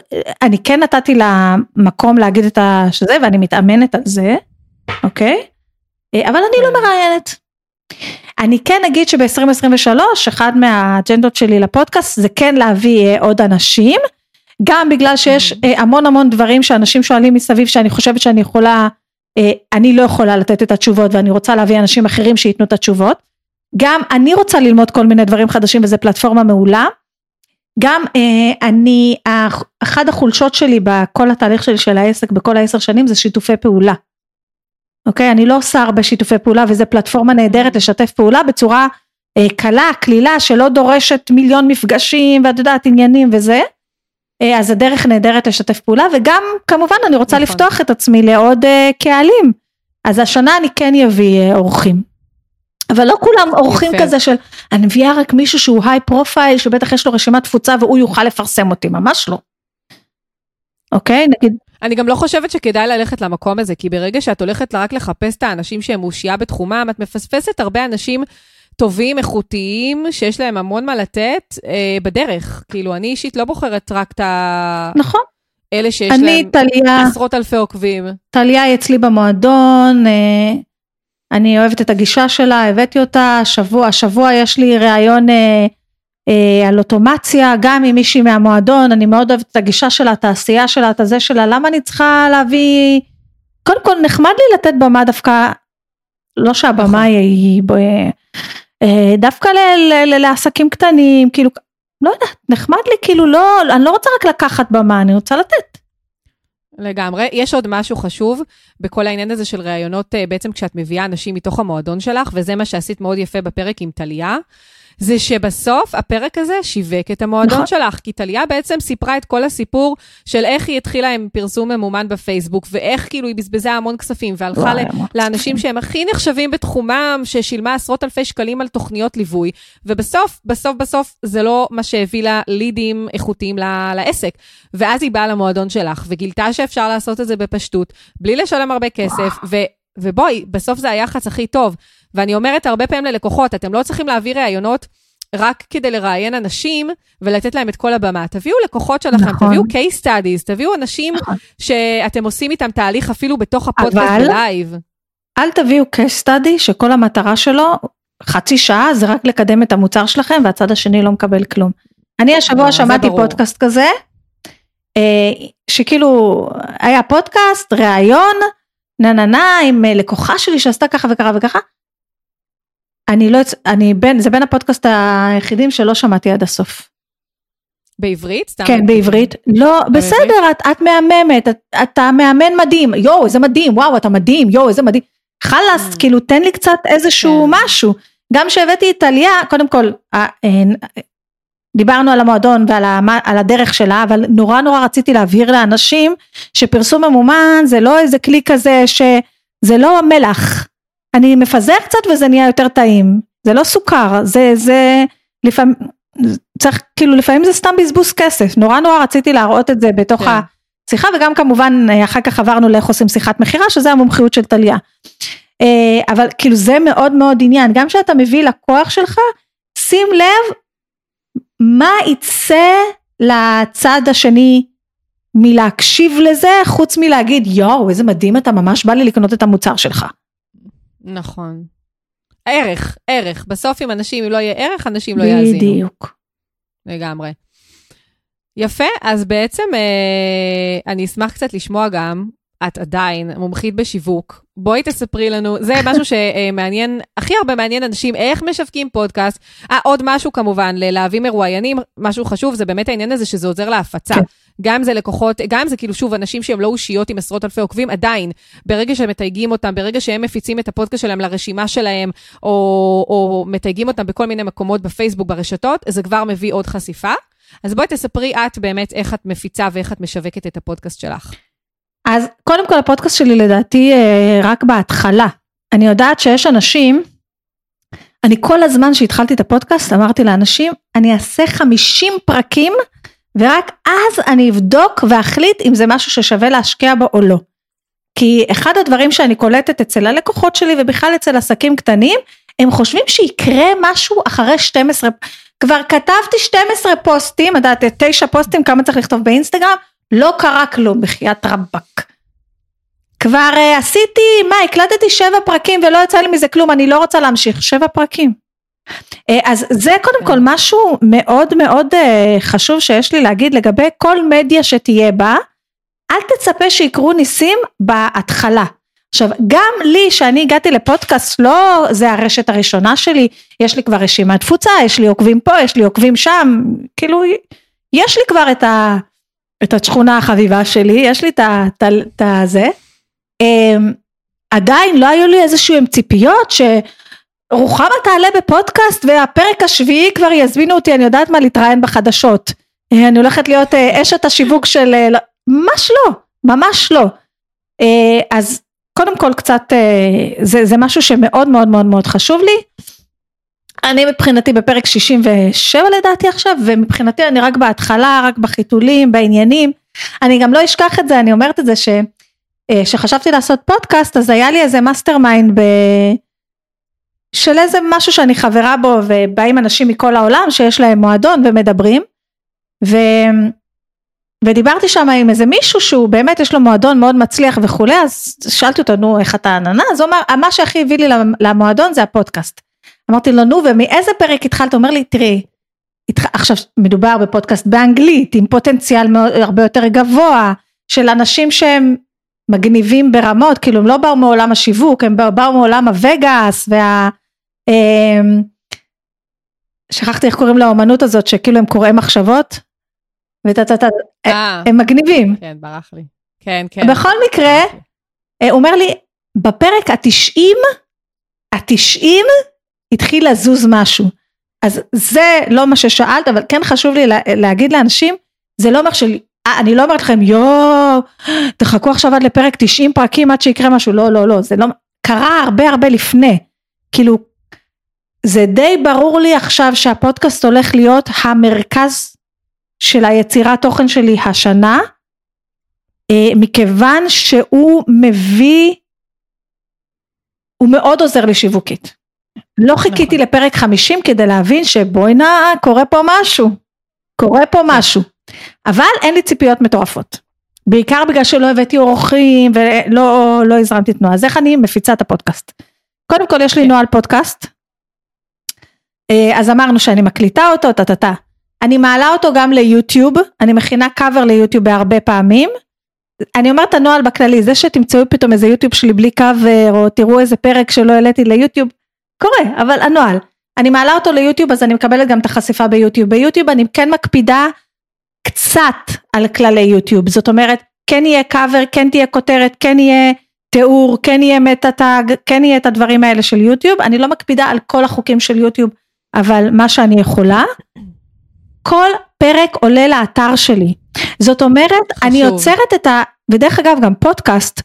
אני כן נתתי לה מקום להגיד את הזה, ואני מתאמנת על זה, אוקיי? אה, אבל אני לא מראיינת. אני כן אגיד שב-2023, אחד מהאג'נדות שלי לפודקאסט זה כן להביא אה, עוד אנשים, גם בגלל שיש אה, המון המון דברים שאנשים שואלים מסביב שאני חושבת שאני יכולה אני לא יכולה לתת את התשובות ואני רוצה להביא אנשים אחרים שייתנו את התשובות. גם אני רוצה ללמוד כל מיני דברים חדשים וזו פלטפורמה מעולה. גם אה, אני, אח- אחת החולשות שלי בכל התהליך שלי של העסק בכל העשר שנים זה שיתופי פעולה. אוקיי? אני לא עושה הרבה שיתופי פעולה וזו פלטפורמה נהדרת לשתף פעולה בצורה אה, קלה, קלילה, שלא דורשת מיליון מפגשים ואת יודעת עניינים וזה. אה, אז הדרך נהדרת לשתף פעולה וגם כמובן אני רוצה נכון. לפתוח את עצמי לעוד אה, קהלים. אז השנה אני כן אביא אה, אורחים. אבל לא כולם אורחים יפה. כזה של אני מביאה רק מישהו שהוא היי פרופייל שבטח יש לו רשימת תפוצה והוא יוכל לפרסם אותי ממש לא. אוקיי נגיד אני גם לא חושבת שכדאי ללכת למקום הזה, כי ברגע שאת הולכת רק לחפש את האנשים שהם אושייה בתחומם, את מפספסת הרבה אנשים טובים, איכותיים, שיש להם המון מה לתת אה, בדרך. כאילו, אני אישית לא בוחרת רק את ה... נכון אלה שיש אני להם טליה עשרות אלפי עוקבים. טליה היא אצלי במועדון אה, אני אוהבת את הגישה שלה הבאתי אותה השבוע השבוע יש לי ראיון אה, אה, על אוטומציה גם עם מישהי מהמועדון אני מאוד אוהבת את הגישה שלה את העשייה שלה את הזה שלה למה אני צריכה להביא קודם כל נחמד לי לתת במה דווקא לא שהבמה נכון. היא, היא ב- אה, דווקא ל, ל, ל, לעסקים קטנים כאילו לא יודעת נחמד לי כאילו לא אני לא רוצה רק לקחת במה אני רוצה לתת לגמרי. יש עוד משהו חשוב בכל העניין הזה של ראיונות, אה, בעצם כשאת מביאה אנשים מתוך המועדון שלך, וזה מה שעשית מאוד יפה בפרק עם טליה, זה שבסוף הפרק הזה שיווק את המועדון נכון. שלך, כי טליה בעצם סיפרה את כל הסיפור של איך היא התחילה עם פרסום ממומן בפייסבוק, ואיך כאילו היא בזבזה המון כספים, והלכה וואי, לאנשים. שהם הכי נחשבים בתחומם, ששילמה עשרות אלפי שקלים על תוכניות ליווי, ובסוף, בסוף, בסוף, זה לא מה שהביא לה לידים איכותיים ל- לעסק. ואז היא באה למועדון שלך, וגילתה שאפשר לעשות את זה בפשטות, בלי לשלם הרבה כסף, ו... ובואי, בסוף זה היחס הכי טוב. ואני אומרת הרבה פעמים ללקוחות, אתם לא צריכים להעביר ראיונות רק כדי לראיין אנשים ולתת להם את כל הבמה. תביאו לקוחות שלכם, נכון. תביאו case studies, תביאו אנשים נכון. שאתם עושים איתם תהליך אפילו בתוך הפודקאסט אבל- בלייב. אל תביאו case study שכל המטרה שלו חצי שעה זה רק לקדם את המוצר שלכם והצד השני לא מקבל כלום. אני לא, השבוע שמעתי. פודקאסט כזה אה, שכאילו היה פודקאסט ראיון נה נה נה עם אה, לקוחה שלי שעשתה ככה וככה וככה. אני לא, אני בין, זה בין הפודקאסט היחידים שלא שמעתי עד הסוף. בעברית? סתם. כן, בעברית. לא, בסדר, את, את מהממת, את, אתה מאמן מדהים, יואו, איזה מדהים, וואו, אתה מדהים, יואו, איזה מדהים. חלאס, Mm. כאילו, תן לי קצת איזשהו כן. משהו. גם כשהבאתי את טליה, קודם כל, אה, אה, דיברנו על המועדון ועל המה- על הדרך שלה, אבל נורא נורא רציתי להבהיר לאנשים שפרסום ממומן זה לא איזה כלי כזה שזה לא מלח. אני מפזר קצת וזה נהיה יותר טעים. זה לא סוכר, זה, זה לפעמים, צריך, כאילו לפעמים זה סתם בזבוז כסף. נורא נורא רציתי להראות את זה בתוך כן. השיחה, וגם כמובן אה, אחר כך עברנו לאיך עושים שיחת מכירה, שזה המומחיות של טליה. אה, אבל כאילו זה מאוד מאוד עניין, גם כשאתה מביא לקוח שלך, שים לב מה יצא לצד השני מלהקשיב לזה, חוץ מלהגיד יואו איזה מדהים אתה ממש בא לי לקנות את המוצר שלך. נכון. ערך, ערך. בסוף אם אנשים, אם לא יהיה ערך, אנשים לא יאזינו. בדיוק. לגמרי. יפה, אז בעצם אה, אני אשמח קצת לשמוע גם, את עדיין מומחית בשיווק. בואי תספרי לנו, זה משהו שמעניין, הכי הרבה מעניין אנשים, איך משווקים פודקאסט. אה, עוד משהו כמובן, ללהביא מרואיינים, משהו חשוב, זה באמת העניין הזה שזה עוזר להפצה. כן. גם אם זה לקוחות, גם אם זה כאילו שוב אנשים שהם לא אושיות עם עשרות אלפי עוקבים, עדיין, ברגע שהם מתייגים אותם, ברגע שהם מפיצים את הפודקאסט שלהם לרשימה שלהם, או, או מתייגים אותם בכל מיני מקומות בפייסבוק, ברשתות, זה כבר מביא עוד חשיפה. אז בואי תספרי את באמת איך את מפיצה ואיך את משווקת את הפודקאסט שלך. אז קודם כל הפודקאסט שלי לדעתי אה, רק בהתחלה. אני יודעת שיש אנשים, אני כל הזמן שהתחלתי את הפודקאסט אמרתי לאנשים, אני אעשה 50 פרקים ורק אז אני אבדוק ואחליט אם זה משהו ששווה להשקיע בו או לא. כי אחד הדברים שאני קולטת אצל הלקוחות שלי ובכלל אצל עסקים קטנים, הם חושבים שיקרה משהו אחרי 12, כבר כתבתי 12 פוסטים, את יודעת, 9 פוסטים, כמה צריך לכתוב באינסטגרם, לא קרה כלום, בחייאת רבאק. כבר uh, עשיתי, מה, הקלטתי 7 פרקים ולא יצא לי מזה כלום, אני לא רוצה להמשיך, 7 פרקים. Uh, אז זה קודם כל משהו מאוד מאוד uh, חשוב שיש לי להגיד לגבי כל מדיה שתהיה בה, אל תצפה שיקרו ניסים בהתחלה. עכשיו גם לי שאני הגעתי לפודקאסט לא זה הרשת הראשונה שלי יש לי כבר רשימת תפוצה יש לי עוקבים פה יש לי עוקבים שם כאילו יש לי כבר את, ה, את השכונה החביבה שלי יש לי את הזה עדיין לא היו לי איזשהם ציפיות שרוחמה תעלה בפודקאסט והפרק השביעי כבר יזמינו אותי אני יודעת מה להתראיין בחדשות. אני הולכת להיות אה, אשת השיווק של אה, לא, ממש לא ממש לא. אה, אז קודם כל קצת אה, זה, זה משהו שמאוד מאוד מאוד מאוד חשוב לי. אני מבחינתי בפרק 67 לדעתי עכשיו ומבחינתי אני רק בהתחלה רק בחיתולים בעניינים. אני גם לא אשכח את זה אני אומרת את זה שחשבתי אה, לעשות פודקאסט אז היה לי איזה mastermind ב... של איזה משהו שאני חברה בו ובאים אנשים מכל העולם שיש להם מועדון ומדברים. ו... ודיברתי שם עם איזה מישהו שהוא באמת יש לו מועדון מאוד מצליח וכולי אז שאלתי אותו נו איך אתה עננה? אז הוא אמר מה שהכי הביא לי למועדון זה הפודקאסט. אמרתי לו נו ומאיזה פרק התחלת? אומר לי תראי עכשיו מדובר בפודקאסט באנגלית עם פוטנציאל מאוד, הרבה יותר גבוה של אנשים שהם מגניבים ברמות כאילו הם לא באו מעולם השיווק הם באו, באו מעולם הווגאס וה... אה, שכחתי איך קוראים לאומנות הזאת שכאילו הם קוראי מחשבות וטטטט, אה. הם מגניבים. כן, ברח לי. כן, כן. בכל מקרה, הוא אומר לי, בפרק התשעים, התשעים התחיל לזוז משהו. אז זה לא מה ששאלת, אבל כן חשוב לי להגיד לאנשים, זה לא אומר של... אה, אני לא אומרת לכם יואו תחכו עכשיו עד לפרק 90 פרקים עד שיקרה משהו לא לא לא זה לא קרה הרבה הרבה לפני כאילו זה די ברור לי עכשיו שהפודקאסט הולך להיות המרכז של היצירת תוכן שלי השנה, אה, מכיוון שהוא מביא, הוא מאוד עוזר לי שיווקית. לא נכון. חיכיתי נכון. לפרק 50 כדי להבין שבואי נא, קורה פה משהו. קורה פה. משהו. אבל אין לי ציפיות מטורפות. בעיקר בגלל שלא הבאתי אורחים ולא לא הזרמתי תנועה. אז איך אני מפיצה את הפודקאסט? קודם כל יש לי כן. נוהל פודקאסט. אה, אז אמרנו שאני מקליטה אותו, טה-טה-טה. אני מעלה אותו גם ליוטיוב, אני מכינה קאבר ליוטיוב בהרבה פעמים. אני אומרת הנוהל בכללי, זה שתמצאו פתאום איזה יוטיוב שלי בלי קאבר, או תראו איזה פרק שלא העליתי ליוטיוב, קורה, אבל הנוהל. אני מעלה אותו ליוטיוב אז אני מקבלת גם את החשיפה ביוטיוב. ביוטיוב אני כן מקפידה קצת על כללי יוטיוב, זאת אומרת, כן יהיה קאבר, כן תהיה כותרת, כן יהיה תיאור, כן יהיה מטה טאג, כן יהיה את הדברים האלה של יוטיוב, אני לא מקפידה על כל החוקים של יוטיוב, אבל מה שאני יכולה. כל פרק עולה לאתר שלי. זאת אומרת, חשוב. אני יוצרת את ה... ודרך אגב גם פודקאסט,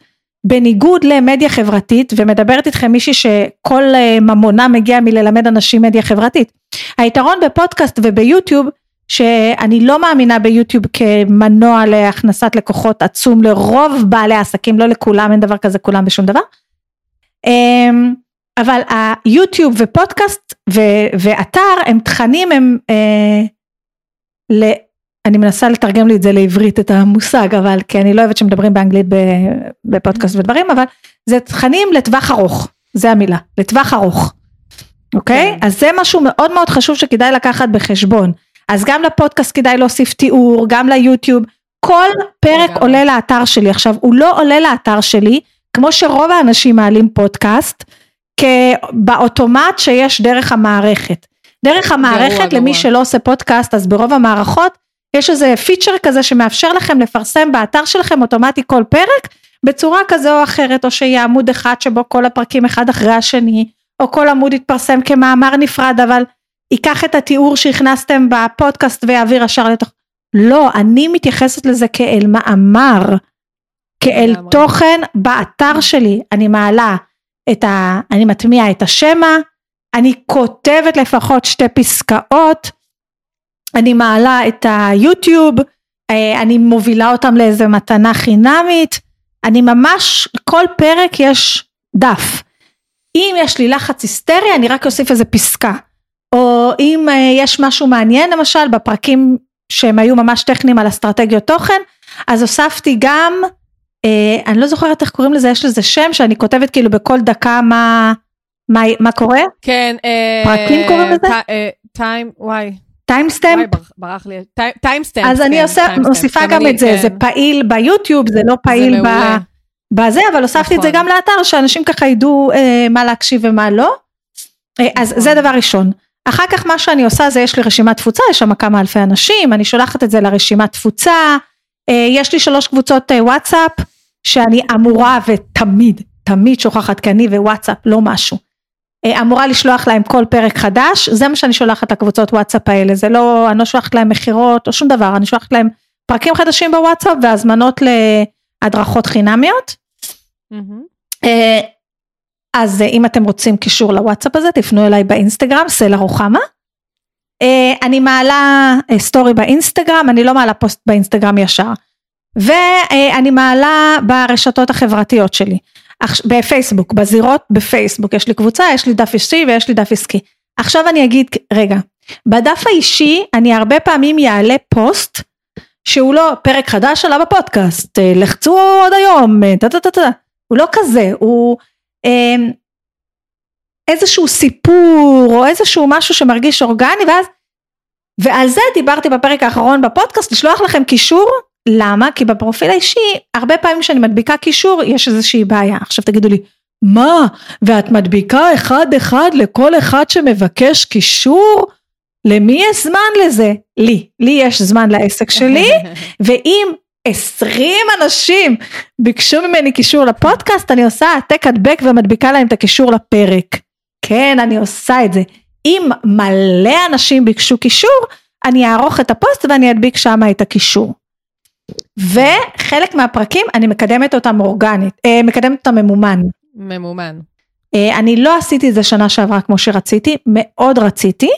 בניגוד למדיה חברתית, ומדברת איתכם מישהי שכל אה, ממונה מגיע מללמד אנשים מדיה חברתית. היתרון בפודקאסט וביוטיוב, שאני לא מאמינה ביוטיוב כמנוע להכנסת לקוחות עצום לרוב בעלי העסקים, לא לכולם, אין דבר כזה כולם בשום דבר. אמ, אבל היוטיוב ופודקאסט ו- ואתר הם תכנים הם אה, ל... אני מנסה לתרגם לי את זה לעברית את המושג אבל כי אני לא אוהבת שמדברים באנגלית בפודקאסט ודברים אבל זה תכנים לטווח ארוך זה המילה לטווח ארוך אוקיי כן. אז זה משהו מאוד מאוד חשוב שכדאי לקחת בחשבון אז גם לפודקאסט כדאי להוסיף תיאור גם ליוטיוב. כל פרק עולה לאתר שלי. עכשיו הוא לא עולה לאתר שלי כמו שרוב האנשים מעלים פודקאסט באוטומט שיש דרך המערכת. דרך המערכת גרוע, למי גרוע. שלא עושה פודקאסט אז ברוב המערכות יש איזה פיצ'ר כזה שמאפשר לכם לפרסם באתר שלכם אוטומטי כל פרק בצורה כזה או אחרת או שיהיה עמוד אחד שבו כל הפרקים אחד אחרי השני או כל עמוד יתפרסם כמאמר נפרד אבל ייקח את התיאור שהכנסתם בפודקאסט ויעביר ישר לתוך לא אני מתייחסת לזה כאל מאמר כאל תוכן באתר שלי אני מעלה את ה... אני מטמיעה את השמע, אני כותבת לפחות שתי פסקאות, אני מעלה את היוטיוב, אה, אני מובילה אותם לאיזה מתנה חינמית, אני ממש, כל פרק יש דף. אם יש לי לחץ היסטרי אני רק אוסיף איזה פסקה. או אם אה, יש משהו מעניין למשל בפרקים שהם היו ממש טכניים על אסטרטגיות תוכן, אז הוספתי גם, אה, אני לא זוכרת איך קוראים לזה, יש לזה שם שאני כותבת כאילו בכל דקה מה, מה, מה קורה. כן. אה, פרקים קוראים לזה? time, וואי. timestamp? ברח לי. timestamp. אז אני עושה, מוסיפה גם את זה, זה פעיל ביוטיוב, זה לא פעיל ב... בזה, אבל הוספתי את זה גם לאתר, שאנשים ככה ידעו אה, מה להקשיב ומה לא. אה, אז זה דבר ראשון. אחר כך מה שאני עושה זה יש לי רשימת תפוצה, יש שם כמה אלפי אנשים, אני שולחת את זה לרשימת תפוצה, אה, יש לי שלוש קבוצות אה, וואטסאפ, שאני אמורה ותמיד, תמיד שוכחת כי אני ווואטסאפ לא משהו. אה, אמורה לשלוח להם כל פרק חדש, זה מה שאני שולחת לקבוצות וואטסאפ האלה, זה לא, אני לא שולחת להם מכירות או שום דבר, אני שולחת להם פרקים חדשים בוואטסאפ והזמנות להדרכות חינמיות. Mm-hmm. אז אם אתם רוצים קישור לוואטסאפ הזה, תפנו אליי באינסטגרם, סלע רוחמה. אני מעלה סטורי באינסטגרם, אני לא מעלה פוסט באינסטגרם ישר. ואני מעלה ברשתות החברתיות שלי. בפייסבוק, בזירות בפייסבוק, יש לי קבוצה, יש לי דף אישי ויש לי דף עסקי. עכשיו אני אגיד, רגע, בדף האישי אני הרבה פעמים יעלה פוסט שהוא לא פרק חדש עלה בפודקאסט, אה, לחצו עוד היום, טה טה טה טה, הוא לא כזה, הוא אה, איזשהו סיפור או איזשהו משהו שמרגיש אורגני ואז, ועל זה דיברתי בפרק האחרון בפודקאסט, לשלוח לכם קישור למה? כי בפרופיל האישי, הרבה פעמים כשאני מדביקה קישור, יש איזושהי בעיה. עכשיו תגידו לי, מה? ואת מדביקה אחד אחד לכל אחד שמבקש קישור? למי יש זמן לזה? לי. לי יש זמן לעסק שלי, ואם 20 אנשים ביקשו ממני קישור לפודקאסט, אני עושה העתק הדבק ומדביקה להם את הקישור לפרק. כן, אני עושה את זה. אם מלא אנשים ביקשו קישור, אני אערוך את הפוסט ואני אדביק שם את הקישור. וחלק מהפרקים אני מקדמת אותם אורגנית, אה, מקדמת אותם ממומן. ממומן. אה, אני לא עשיתי את זה שנה שעברה כמו שרציתי, מאוד רציתי.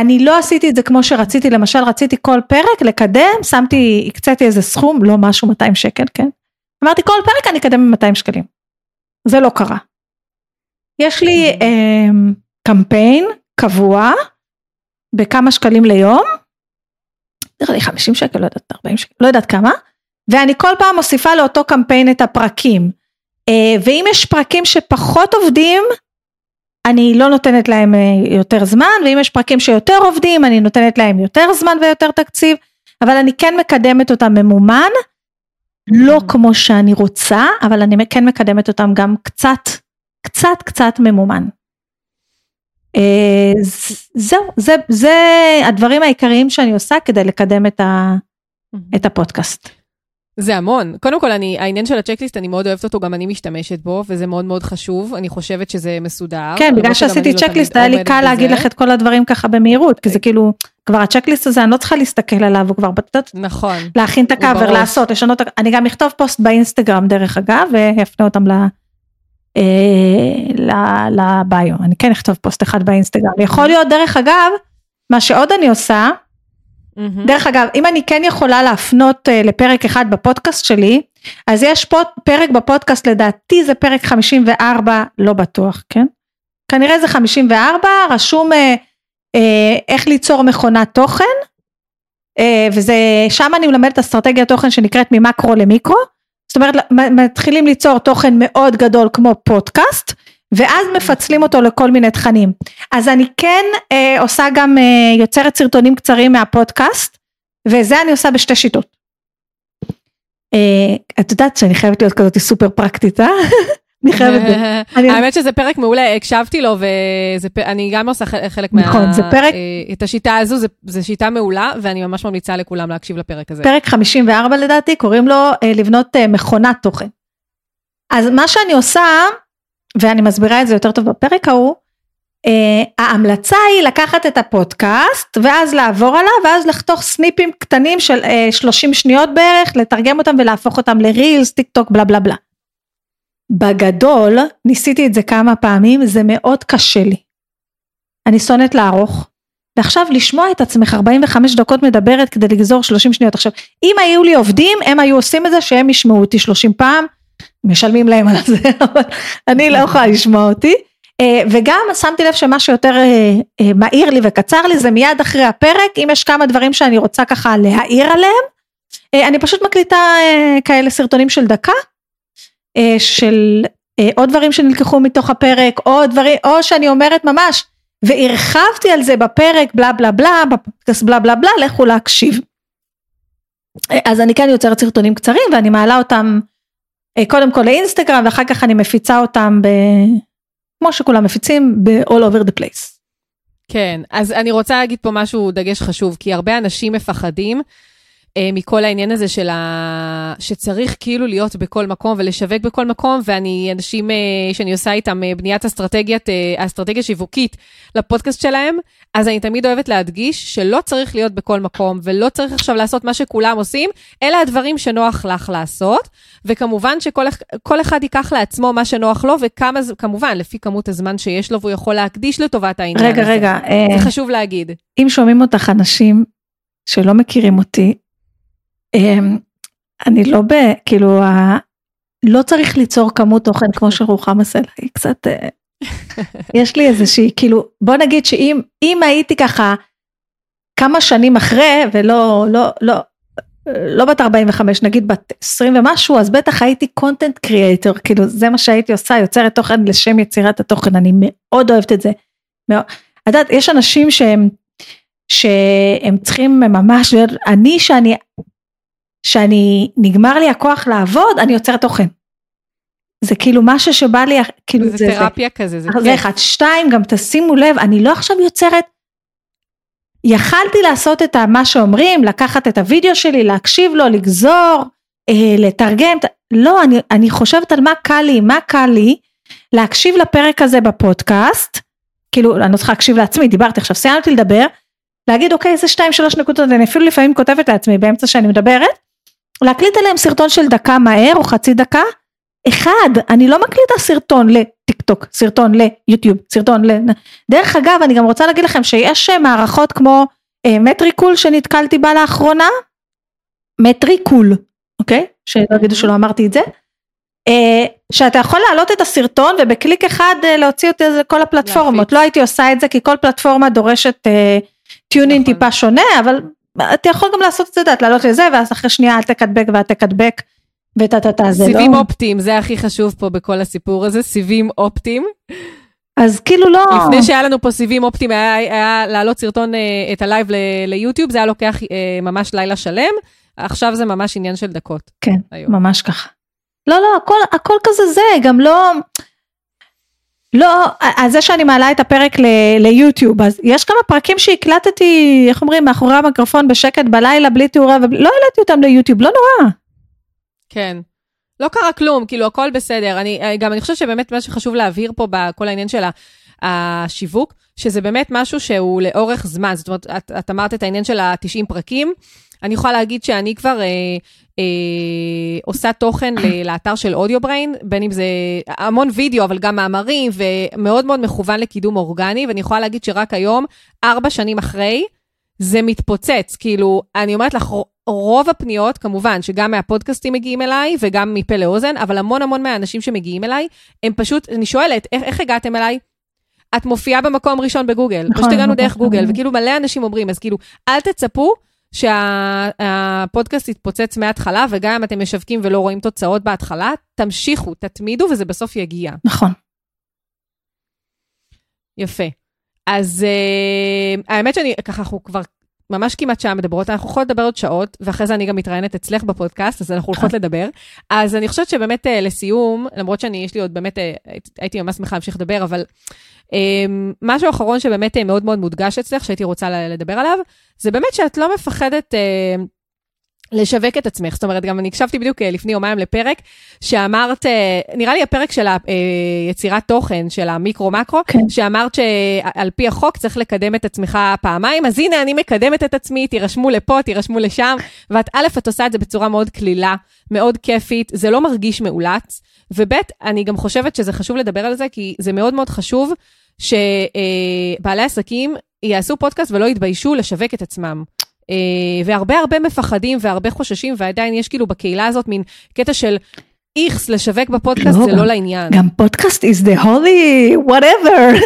אני לא עשיתי את זה כמו שרציתי, למשל רציתי כל פרק לקדם, שמתי, הקציתי איזה סכום, לא משהו 200 שקל, כן? אמרתי כל פרק אני אקדם ב-200 שקלים. זה לא קרה. יש לי אה, קמפיין קבוע בכמה שקלים ליום, נראה לי 50 שקל, לא יודעת, 40 שקל, לא יודעת כמה, ואני כל פעם מוסיפה לאותו קמפיין את הפרקים. אה, ואם יש פרקים שפחות עובדים, אני לא נותנת להם אה, יותר זמן, ואם יש פרקים שיותר עובדים, אני נותנת להם יותר זמן ויותר תקציב, אבל אני כן מקדמת אותם ממומן, לא mm. כמו שאני רוצה, אבל אני כן מקדמת אותם גם קצת, קצת קצת ממומן. אה, זהו, זה, זה הדברים העיקריים שאני עושה כדי לקדם את, ה, את הפודקאסט. זה המון. קודם כל, אני, העניין של הצ'קליסט, אני מאוד אוהבת אותו, גם אני משתמשת בו, וזה מאוד מאוד חשוב. אני חושבת שזה מסודר. כן, בגלל שעשיתי לא צ'קליסט, היה לי קל להגיד לך את כל הדברים ככה במהירות, כי זה כאילו, כבר הצ'קליסט הזה, אני לא צריכה להסתכל עליו, הוא כבר בטט. נכון. להכין את הקאבר, לעשות, לשנות, אני גם אכתוב פוסט באינסטגרם דרך אגב, ואפנה אותם אה, לביו, אני כן אכתוב פוסט אחד באינסטגרם, יכול להיות דרך אגב, מה שעוד אני עושה, mm-hmm. דרך אגב, אם אני כן יכולה להפנות uh, לפרק אחד בפודקאסט שלי, אז יש פה פרק בפודקאסט לדעתי זה פרק 54, לא בטוח, כן? כנראה זה 54, רשום uh, uh, איך ליצור מכונת תוכן, uh, וזה, שם אני מלמדת אסטרטגיית תוכן שנקראת ממקרו למיקרו, זאת אומרת מתחילים ליצור תוכן מאוד גדול כמו פודקאסט ואז מפצלים אותו לכל מיני תכנים. אז אני כן אה, עושה גם אה, יוצרת סרטונים קצרים מהפודקאסט וזה אני עושה בשתי שיטות. אה, את יודעת שאני חייבת להיות כזאת סופר פרקטית אה? אני חייבת... האמת שזה פרק מעולה, הקשבתי לו ואני גם עושה חלק מה... נכון, זה פרק... אה, את השיטה הזו, זו שיטה מעולה, ואני ממש ממליצה לכולם להקשיב לפרק הזה. פרק 54 לדעתי, קוראים לו אה, לבנות אה, מכונת תוכן. אז מה שאני עושה, ואני מסבירה את זה יותר טוב בפרק ההוא, ההמלצה היא לקחת את הפודקאסט ואז לעבור עליו ואז לחתוך סניפים קטנים של 30 שניות בערך לתרגם אותם ולהפוך אותם לרילס טיק טוק בלה בלה בלה בגדול, ניסיתי את זה כמה פעמים, זה מאוד קשה לי. אני שונאת לערוך, ועכשיו לשמוע את עצמך 45 דקות מדברת כדי לגזור 30 שניות. עכשיו, אם היו לי עובדים, הם היו עושים את זה שהם ישמעו אותי 30 פעם, משלמים להם על זה, אבל אני לא יכולה לשמוע אותי. אה, וגם שמתי לב שמה שיותר אה, אה, מהיר לי וקצר לי זה מיד אחרי הפרק, אם יש כמה דברים שאני רוצה ככה להעיר עליהם, אני פשוט מקליטה כאלה סרטונים של דקה, של עוד דברים שנלקחו מתוך הפרק, או דברים, או שאני אומרת ממש, והרחבתי על זה בפרק בלה בלה בלה, בפודקאסט בלה בלה בלה, לכו להקשיב. אז אני כן יוצרת סרטונים קצרים ואני מעלה אותם קודם כל לאינסטגרם ואחר כך אני מפיצה אותם ב... כמו שכולם מפיצים ב-all over the place. כן, אז אני רוצה להגיד פה משהו, דגש חשוב, כי הרבה אנשים מפחדים אה, מכל העניין הזה של ה... שצריך כאילו להיות בכל מקום ולשווק בכל מקום, ואני, אנשים אה, שאני עושה איתם אה, בניית אסטרטגיית, אה, אסטרטגיה שיווקית לפודקאסט שלהם, אז אני תמיד אוהבת להדגיש שלא צריך להיות בכל מקום, ולא צריך עכשיו לעשות מה שכולם עושים, אלא הדברים שנוח לך לעשות, וכמובן שכל אחד ייקח לעצמו מה שנוח לו, וכמה, כמובן, לפי כמות הזמן שיש לו, והוא יכול להקדיש לטובת העניין רגע, הזה. רגע, רגע. זה אה... חשוב להגיד. אם שומעים אותך אנשים שלא מכירים אותי, אני לא ב... כאילו, לא צריך ליצור כמות תוכן כמו שרוחמה סלע, היא קצת... אה, יש לי איזושהי, כאילו, בוא נגיד שאם הייתי ככה כמה שנים אחרי, ולא, לא, לא, לא בת 45, נגיד בת 20 ומשהו, אז בטח הייתי קונטנט קריאייטור, כאילו זה מה שהייתי עושה, יוצרת תוכן לשם יצירת התוכן, אני מאוד אוהבת את זה. את יודעת, יש אנשים שהם, שהם צריכים ממש, אני שאני שאני, נגמר לי הכוח לעבוד, אני יוצרת תוכן. זה כאילו משהו שבא לי, כאילו זה, זה תרפיה זה, כזה, זה כיף. זה אחד, שתיים, גם תשימו לב, אני לא עכשיו יוצרת, יכלתי לעשות את מה שאומרים, לקחת את הוידאו שלי, להקשיב לו, לגזור, אה, לתרגם, לא, אני, אני חושבת על מה קל לי, מה קל לי, להקשיב לפרק הזה בפודקאסט, כאילו, אני לא צריכה להקשיב לעצמי, דיברתי עכשיו, סיימתי לדבר, להגיד אוקיי, איזה שתיים שלוש נקודות, אני אפילו לפעמים כותבת לעצמי באמצע שאני מדברת, להקליט עליהם סרטון של דקה מהר או חצי דקה, אחד, אני לא מקליטה סרטון לטיק טוק, סרטון ליוטיוב, סרטון ל... דרך אגב, אני גם רוצה להגיד לכם שיש אה, מערכות כמו אה, Metricool שנתקלתי בה לאחרונה, Metricool, אוקיי? שלא יגידו שלא אמרתי את זה. אה, שאתה יכול להעלות את הסרטון ובקליק אחד אה, להוציא אותו לכל הפלטפורמות, לא הייתי עושה את זה כי כל פלטפורמה דורשת אה, tuning נכון. טיפה שונה, אבל אתה יכול גם לעשות את זה, את לעלות לזה, ואז אחרי שנייה העתק הדבק והעתק הדבק, וטה טה טה, זה לא... סיבים אופטיים, זה הכי חשוב פה בכל הסיפור הזה, סיבים אופטיים. אז כאילו לא... לפני שהיה לנו פה סיבים אופטיים, היה, היה להעלות סרטון אה, את הלייב ליוטיוב, זה היה לוקח אה, ממש לילה שלם, עכשיו זה ממש עניין של דקות. כן, היום. ממש ככה. לא, לא, הכל, הכל כזה זה, גם לא... לא, אז זה שאני מעלה את הפרק ל- ליוטיוב, אז יש כמה פרקים שהקלטתי, איך אומרים, מאחורי המיקרופון בשקט בלילה, בלי תאורה, ולא העליתי אותם ליוטיוב, לא נורא. כן. לא קרה כלום, כאילו הכל בסדר. אני גם, אני חושבת שבאמת מה שחשוב להבהיר פה בכל העניין של השיווק, שזה באמת משהו שהוא לאורך זמן. זאת אומרת, את, את אמרת את העניין של ה-90 פרקים. אני יכולה להגיד שאני כבר אה, עושה תוכן לאתר של אודיו בריין, בין אם זה המון וידאו, אבל גם מאמרים, ומאוד מאוד מכוון לקידום אורגני, ואני יכולה להגיד שרק היום, ארבע שנים אחרי, זה מתפוצץ. כאילו, אני אומרת לך, רוב הפניות, כמובן, שגם מהפודקאסטים מגיעים אליי, וגם מפה לאוזן, אבל המון המון מהאנשים שמגיעים אליי, הם פשוט, אני שואלת, איך, איך הגעתם אליי? את מופיעה במקום ראשון בגוגל, נכון, פשוט הגענו דרך גוגל, וכאילו מלא אנשים אומרים, אז כאילו, אל תצפו שהפודקאסט יתפוצץ מההתחלה, וגם אם אתם משווקים ולא רואים תוצאות בהתחלה, תמשיכו, תתמידו, וזה בסוף יגיע. נכון. יפה. אז uh, האמת שאני, ככה, אנחנו כבר ממש כמעט שעה מדברות, אנחנו יכולות לדבר עוד שעות, ואחרי זה אני גם מתראיינת אצלך בפודקאסט, אז אנחנו הולכות לדבר. אז אני חושבת שבאמת uh, לסיום, למרות שאני, יש לי עוד באמת, uh, הייתי ממש שמחה להמשיך לדבר, אבל אמ, משהו אחרון שבאמת אה, מאוד מאוד מודגש אצלך, שהייתי רוצה לדבר עליו, זה באמת שאת לא מפחדת אה, לשווק את עצמך. זאת אומרת, גם אני הקשבתי בדיוק אה, לפני יומיים לפרק, שאמרת, אה, נראה לי הפרק של היצירת תוכן, של המיקרו-מקרו, כן. שאמרת שעל פי החוק צריך לקדם את עצמך פעמיים, אז הנה, אני מקדמת את עצמי, תירשמו לפה, תירשמו לשם, ואת, א', את עושה את זה בצורה מאוד קלילה, מאוד כיפית, זה לא מרגיש מאולץ, וב', אני גם חושבת שזה חשוב לדבר על זה, כי זה מאוד מאוד חשוב שבעלי עסקים יעשו פודקאסט ולא יתביישו לשווק את עצמם. אה, והרבה הרבה מפחדים והרבה חוששים, ועדיין יש כאילו בקהילה הזאת מין קטע של איכס, לשווק בפודקאסט לא, זה גם- לא לעניין. גם פודקאסט is the holy whatever.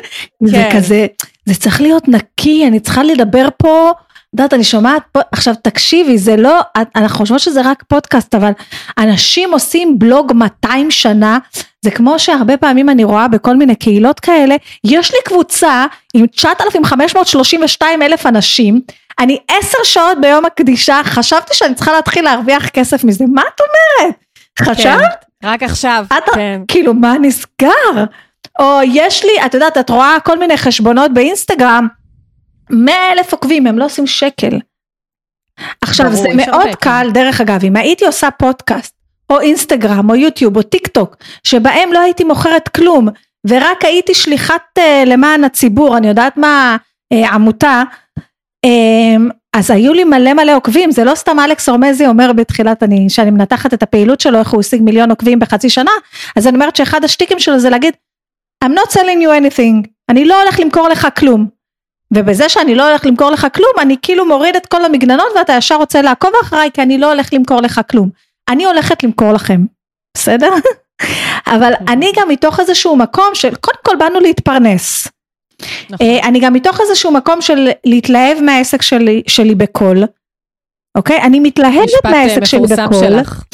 זה כן. כזה, זה צריך להיות נקי, אני צריכה לדבר פה, את יודעת, אני שומעת פה, עכשיו תקשיבי, זה לא, אנחנו חושבות שזה רק פודקאסט, אבל אנשים עושים בלוג 200 שנה, זה כמו שהרבה פעמים אני רואה בכל מיני קהילות כאלה, יש לי קבוצה עם 9,532 אלף אנשים, אני עשר שעות ביום הקדישה, חשבתי שאני צריכה להתחיל להרוויח כסף מזה, מה את אומרת? חשבת? כן, רק עכשיו, את- כן. כאילו מה נסגר? או יש לי, את יודעת, את רואה כל מיני חשבונות באינסטגרם, 100 אלף עוקבים, הם לא עושים שקל. עכשיו ברור, זה מאוד הרבה, קל, דרך אגב, אם הייתי עושה פודקאסט, או אינסטגרם, או יוטיוב, או טיק טוק, שבהם לא הייתי מוכרת כלום, ורק הייתי שליחת uh, למען הציבור, אני יודעת מה, uh, עמותה, אז היו לי מלא מלא עוקבים, זה לא סתם אלכס אורמזי אומר בתחילת, אני, שאני מנתחת את הפעילות שלו, איך הוא השיג מיליון עוקבים בחצי שנה, אז אני אומרת שאחד השטיקים שלו זה להגיד, I'm not selling you anything, אני לא הולך למכור לך כלום. ובזה שאני לא הולך למכור לך כלום, אני כאילו מוריד את כל המגננות ואתה ישר רוצה לעקוב אחריי, כי אני לא הולך למכור לך כלום. אני הולכת למכור לכם, בסדר? אבל אני גם מתוך איזשהו מקום של, קודם כל באנו להתפרנס. נכון. אה, אני גם מתוך איזשהו מקום של להתלהב מהעסק שלי, שלי בקול, אוקיי? אני מתלהבת אה, מהעסק שלי בקול. שלך.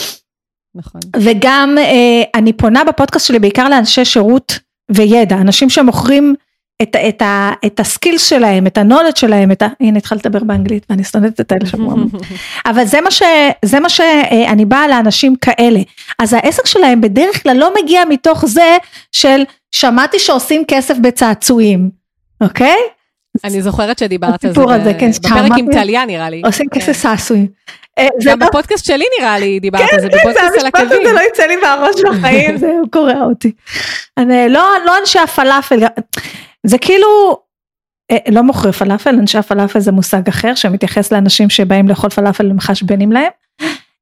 נכון. וגם אה, אני פונה בפודקאסט שלי בעיקר לאנשי שירות וידע, אנשים שמוכרים את, את, ה, את הסקילס שלהם, את הנולד שלהם, את ה... הנה התחלת לדבר באנגלית ואני שונאת את האלה שאומרים, אבל זה מה, ש, זה מה שאני באה לאנשים כאלה. אז העסק שלהם בדרך כלל לא מגיע מתוך זה של שמעתי שעושים כסף בצעצועים, אוקיי? אני זוכרת שדיברת על זה כן, בפרק עם טליה נראה לי. עושים כן. כסף סעסועים. אה, זה גם לא- בפודקאסט שלי נראה לי דיברת כן, על זה, כן, זה בפודקאסט על המשפט עקבים. הזה לא יצא לי מהראש בחיים, זה קורע אותי. אני, לא, לא אנשי הפלאפל, זה כאילו, אה, לא מוכרי פלאפל, אנשי הפלאפל זה מושג אחר שמתייחס לאנשים שבאים לאכול פלאפל ומחשבנים להם.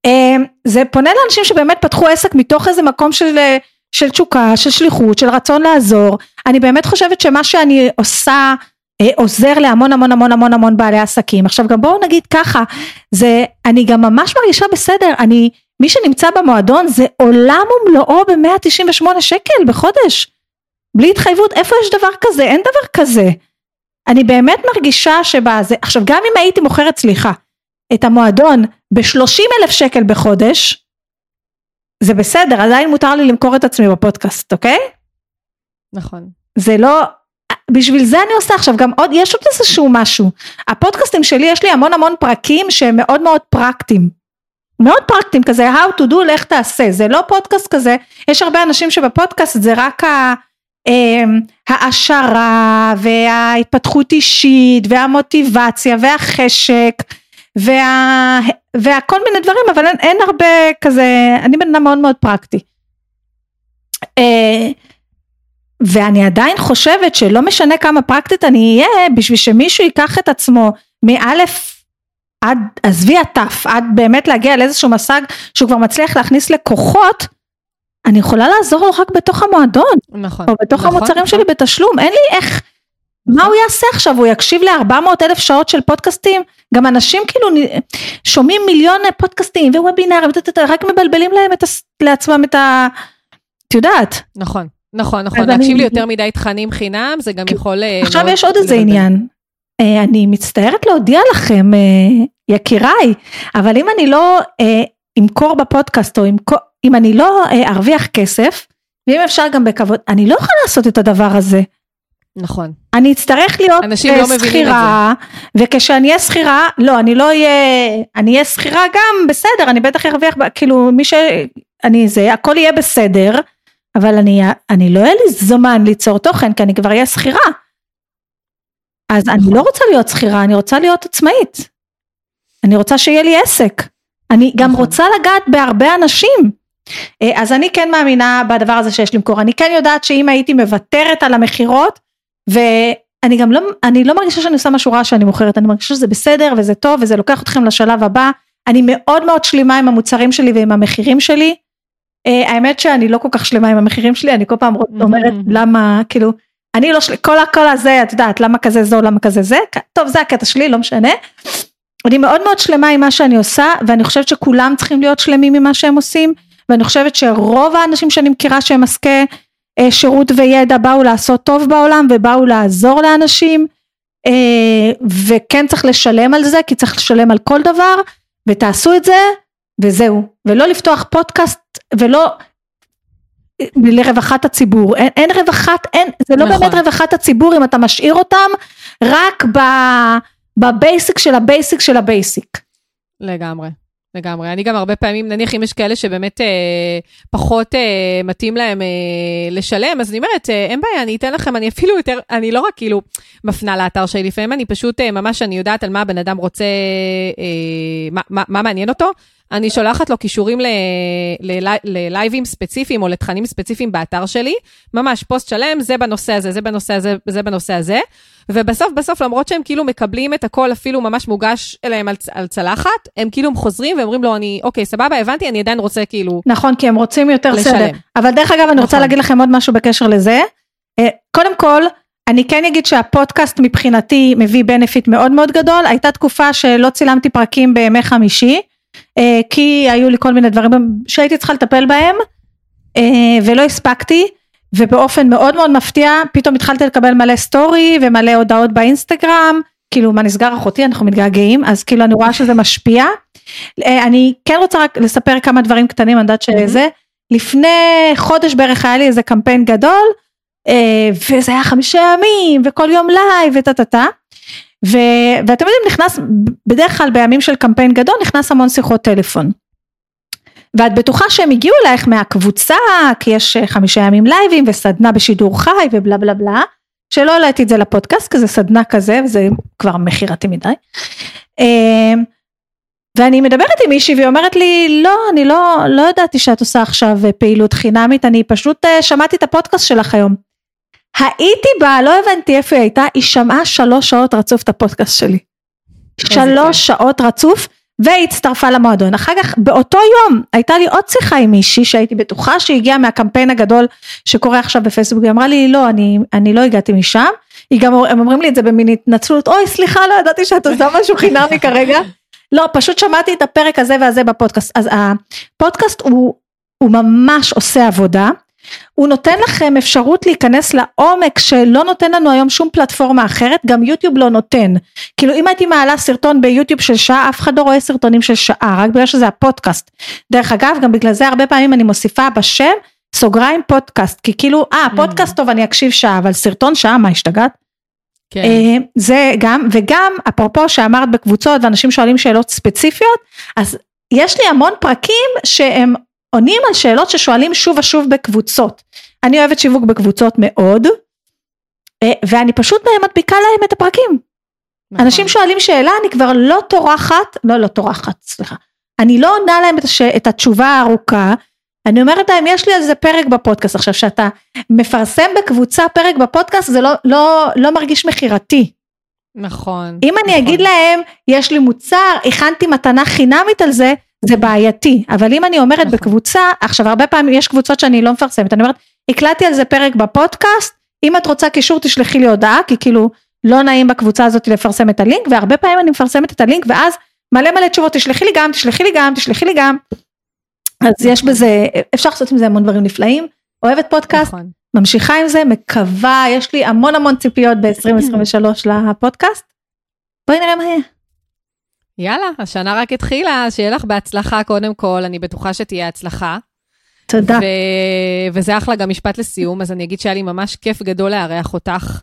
אה, זה פונה לאנשים שבאמת פתחו עסק מתוך איזה מקום של, אה, של תשוקה, של שליחות, של רצון לעזור. אני באמת חושבת שמה שאני עושה אה, עוזר להמון המון המון המון המון בעלי עסקים. עכשיו גם בואו נגיד ככה, זה, אני גם ממש מרגישה בסדר, אני, מי שנמצא במועדון זה עולם ומלואו ב-198 שקל בחודש. בלי התחייבות, איפה יש דבר כזה? אין דבר כזה. אני באמת מרגישה שבזה, עכשיו גם אם הייתי מוכרת, סליחה, את המועדון ב-30 אלף שקל בחודש, זה בסדר, עדיין מותר לי למכור את עצמי בפודקאסט, אוקיי? נכון. זה לא, בשביל זה אני עושה עכשיו גם עוד, יש עוד איזשהו משהו. הפודקאסטים שלי, יש לי המון המון פרקים שהם מאוד מאוד פרקטיים. מאוד פרקטיים כזה, how to do, לך תעשה. זה לא פודקאסט כזה, יש הרבה אנשים שבפודקאסט זה רק ה... אמ, העשרה וההתפתחות אישית והמוטיבציה והחשק וה, והכל מיני דברים אבל אין, אין הרבה כזה אני בן אדם מאוד מאוד פרקטי. אה, ואני עדיין חושבת שלא משנה כמה פרקטית אני אהיה בשביל שמישהו ייקח את עצמו מאלף עד עזבי התף עד באמת להגיע לאיזשהו משג שהוא כבר מצליח להכניס לקוחות אני יכולה לעזור לו רק בתוך המועדון נכון. או בתוך נכון, המוצרים נכון. שלי בתשלום אין לי איך מה הוא יעשה עכשיו? הוא יקשיב ל-400 אלף שעות של פודקאסטים? גם אנשים כאילו שומעים מיליון פודקאסטים ווובינרים טה-טה-טה, רק מבלבלים להם את הס- לעצמם את ה... את יודעת. נכון, נכון, נכון. להקשיב אני- לי יותר מדי תכנים חינם, זה גם יכול... אה, עכשיו יש עוד איזה. עניין. אה, אני מצטערת להודיע לכם אה, יקיריי אבל אם אני לא אמכור בפודקאסט או אם אני לא ארוויח כסף ואם אפשר גם בכבוד אני לא יכולה לעשות את הדבר הזה נכון. אני אצטרך להיות לא שכירה, וכשאני אהיה שכירה, לא, אני לא אהיה, אני אהיה שכירה גם, בסדר, אני בטח ארוויח, כאילו, מי ש... אני זה, הכל יהיה בסדר, אבל אני, אני לא יהיה לי זמן ליצור תוכן, כי אני כבר אהיה שכירה. אז אני נכון. לא רוצה להיות שכירה, אני רוצה להיות עצמאית. אני רוצה שיהיה לי עסק. אני גם נכון. רוצה לגעת בהרבה אנשים. אה, אז אני כן מאמינה בדבר הזה שיש למכור. אני כן יודעת שאם הייתי מוותרת על המכירות, ואני גם לא, אני לא מרגישה שאני עושה משהו רע שאני מוכרת, אני מרגישה שזה בסדר וזה טוב וזה לוקח אתכם לשלב הבא. אני מאוד מאוד שלמה עם המוצרים שלי ועם המחירים שלי. אה, האמת שאני לא כל כך שלמה עם המחירים שלי, אני כל פעם אומרת למה, כאילו, אני לא, של... כל הכל הזה, את יודעת, למה כזה זול, למה כזה זה, טוב זה הקטע שלי, לא משנה. אני מאוד מאוד שלמה עם מה שאני עושה, ואני חושבת שכולם צריכים להיות שלמים עם מה שהם עושים, ואני חושבת שרוב האנשים שאני מכירה שהם עסקי שירות וידע באו לעשות טוב בעולם ובאו לעזור לאנשים, אה, וכן צריך לשלם על זה, כי צריך לשלם על כל דבר, ותעשו את זה, וזהו, ולא לפתוח פודקאסט ולא לרווחת הציבור, אין, אין רווחת, אין, זה לא נכון. באמת רווחת הציבור אם אתה משאיר אותם רק ב basic של ה basic של ה basic. לגמרי. לגמרי. אני גם הרבה פעמים, נניח אם יש כאלה שבאמת אה, פחות אה, מתאים להם אה, לשלם, אז אני אומרת, אה, אין בעיה, אני אתן לכם, אני אפילו יותר, אני לא רק כאילו מפנה לאתר שלי, לפעמים אני פשוט אה, ממש, אני יודעת על מה הבן אדם רוצה, אה, מה, מה, מה מעניין אותו, אני שולחת לו ל- ללייבים ספציפיים או לתכנים ספציפיים באתר שלי, ממש פוסט שלם, זה בנושא הזה, זה בנושא הזה, זה בנושא הזה. ובסוף בסוף למרות שהם כאילו מקבלים את הכל אפילו ממש מוגש אליהם על, על צלחת, הם כאילו חוזרים ואומרים לו אני אוקיי סבבה הבנתי אני עדיין רוצה כאילו נכון, כי הם רוצים יותר לשלם. סדר. אבל דרך אגב, אני רוצה נכון. להגיד לכם עוד משהו בקשר לזה. אה, קודם כל, אני כן אגיד שהפודקאסט מבחינתי מביא benefit מאוד מאוד גדול. הייתה תקופה שלא צילמתי פרקים בימי חמישי, כי היו לי כל מיני דברים שהייתי צריכה לטפל בהם, אה, ולא הספקתי. ובאופן מאוד מאוד מפתיע, פתאום התחלתי לקבל מלא סטורי ומלא הודעות באינסטגרם, כאילו מה נסגר אחותי, אנחנו מתגעגעים, אז כאילו אני רואה שזה משפיע. אה, אני כן רוצה רק לספר כמה דברים קטנים, אני יודעת שזה. לפני חודש בערך היה לי איזה קמפיין גדול, אה, וזה היה חמישה ימים, וכל יום לייב, וטה טה טה. ו- ואתם יודעים, נכנס, בדרך כלל בימים של קמפיין גדול, נכנס המון שיחות טלפון. ואת בטוחה שהם הגיעו אלייך מהקבוצה, כי יש אה, חמישה ימים לייבים וסדנה בשידור חי ובלה בלה בלה, שלא העליתי את זה לפודקאסט, כי זה סדנה כזה, וזה כבר מכירתי מדי. אה, ואני מדברת עם מישהי והיא אומרת לי, לא, אני לא, לא ידעתי שאת עושה עכשיו אה, פעילות חינמית, אני פשוט אה, שמעתי את הפודקאסט שלך היום. הייתי בה, לא הבנתי איפה היא הייתה, היא שמעה שלוש שעות רצוף את הפודקאסט שלי. שלוש שעות רצוף, והיא הצטרפה למועדון. אחר כך, באותו יום, הייתה לי עוד שיחה עם מישהי שהייתי בטוחה שהגיעה מהקמפיין הגדול שקורה עכשיו בפייסבוק, היא אמרה לי, לא, אני, אני לא הגעתי משם. היא גם, הם אומרים לי את זה במין התנצלות, אוי, סליחה, לא ידעתי שאת עושה משהו חינמי כרגע. לא, פשוט שמעתי את הפרק הזה והזה בפודקאסט. אז הפודקאסט הוא, הוא ממש עושה עבודה. הוא נותן לכם אפשרות להיכנס לעומק שלא נותן לנו היום שום פלטפורמה אחרת, גם יוטיוב לא נותן. כאילו אם הייתי מעלה סרטון ביוטיוב של שעה, אף אחד לא רואה סרטונים של שעה, רק בגלל שזה הפודקאסט. דרך אגב, גם בגלל זה הרבה פעמים אני מוסיפה בשם סוגריים פודקאסט, כי כאילו, אה, פודקאסט טוב אני אקשיב שעה, אבל סרטון שעה, מה השתגעת? כן. אה, זה גם, וגם אפרופו שאמרת בקבוצות ואנשים שואלים שאלות ספציפיות, אז יש לי המון פרקים שהם עונים על שאלות ששואלים שוב ושוב בקבוצות. אני אוהבת שיווק בקבוצות מאוד, אה, ואני פשוט מדביקה להם את הפרקים. נכון. אנשים שואלים שאלה, אני כבר לא טורחת, לא, לא טורחת, סליחה. אני לא עונה להם את, הש... את התשובה הארוכה, אני אומרת להם, יש לי על זה פרק בפודקאסט. עכשיו, שאתה מפרסם בקבוצה פרק בפודקאסט, זה לא, לא, לא מרגיש מכירתי. נכון. אם אני נכון. אגיד להם, יש לי מוצר, הכנתי מתנה חינמית על זה, זה בעייתי. אבל אם אני אומרת נכון. בקבוצה, עכשיו הרבה פעמים יש קבוצות שאני לא מפרסמת, אני אומרת, הקלטתי על זה פרק בפודקאסט, אם את רוצה קישור תשלחי לי הודעה, כי כאילו לא נעים בקבוצה הזאת לפרסם את הלינק, והרבה פעמים אני מפרסמת את הלינק, ואז מלא מלא תשובות, תשלחי לי גם, תשלחי לי גם, תשלחי לי גם. אז יש בזה, אפשר לעשות עם זה המון דברים נפלאים. אוהבת פודקאסט, נכון. ממשיכה עם זה, מקווה, יש לי המון המון ציפיות ב-2023 לפודקאסט. בואי נראה מה יהיה. יאללה, השנה רק התחילה, שיהיה לך בהצלחה קודם כל, אני בטוחה שתהיה הצלחה. תודה. ו- וזה אחלה גם משפט לסיום, אז אני אגיד שהיה לי ממש כיף גדול לארח אותך.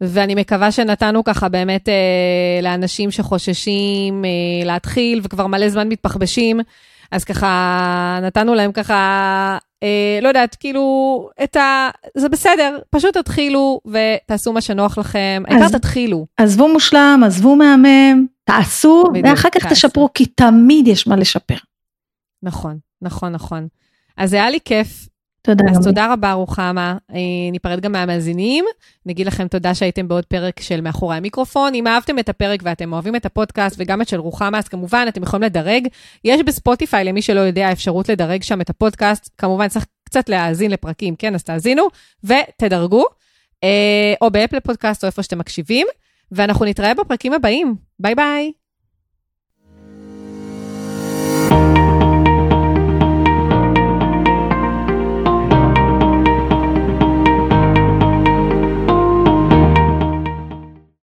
ואני מקווה שנתנו ככה באמת אה, לאנשים שחוששים אה, להתחיל וכבר מלא זמן מתפחבשים, אז ככה נתנו להם ככה, אה, לא יודעת, כאילו, את ה... זה בסדר, פשוט תתחילו ותעשו מה שנוח לכם, העיקר תתחילו. עזבו מושלם, עזבו מהמם, תעשו, ואחר כך תעשו. תשפרו, כי תמיד יש מה לשפר. נכון, נכון, נכון. אז היה לי כיף. תודה אז רבה. תודה רבה, רוחמה. אה, ניפרד גם מהמאזינים. נגיד לכם תודה שהייתם בעוד פרק של מאחורי המיקרופון. אם אהבתם את הפרק ואתם אוהבים את הפודקאסט וגם את של רוחמה, אז כמובן אתם יכולים לדרג. יש בספוטיפיי, למי שלא יודע, אפשרות לדרג שם את הפודקאסט. כמובן צריך קצת להאזין לפרקים, כן? אז תאזינו ותדרגו. אה, או באפל פודקאסט או איפה שאתם מקשיבים. ואנחנו נתראה בפרקים הבאים. Bye bye.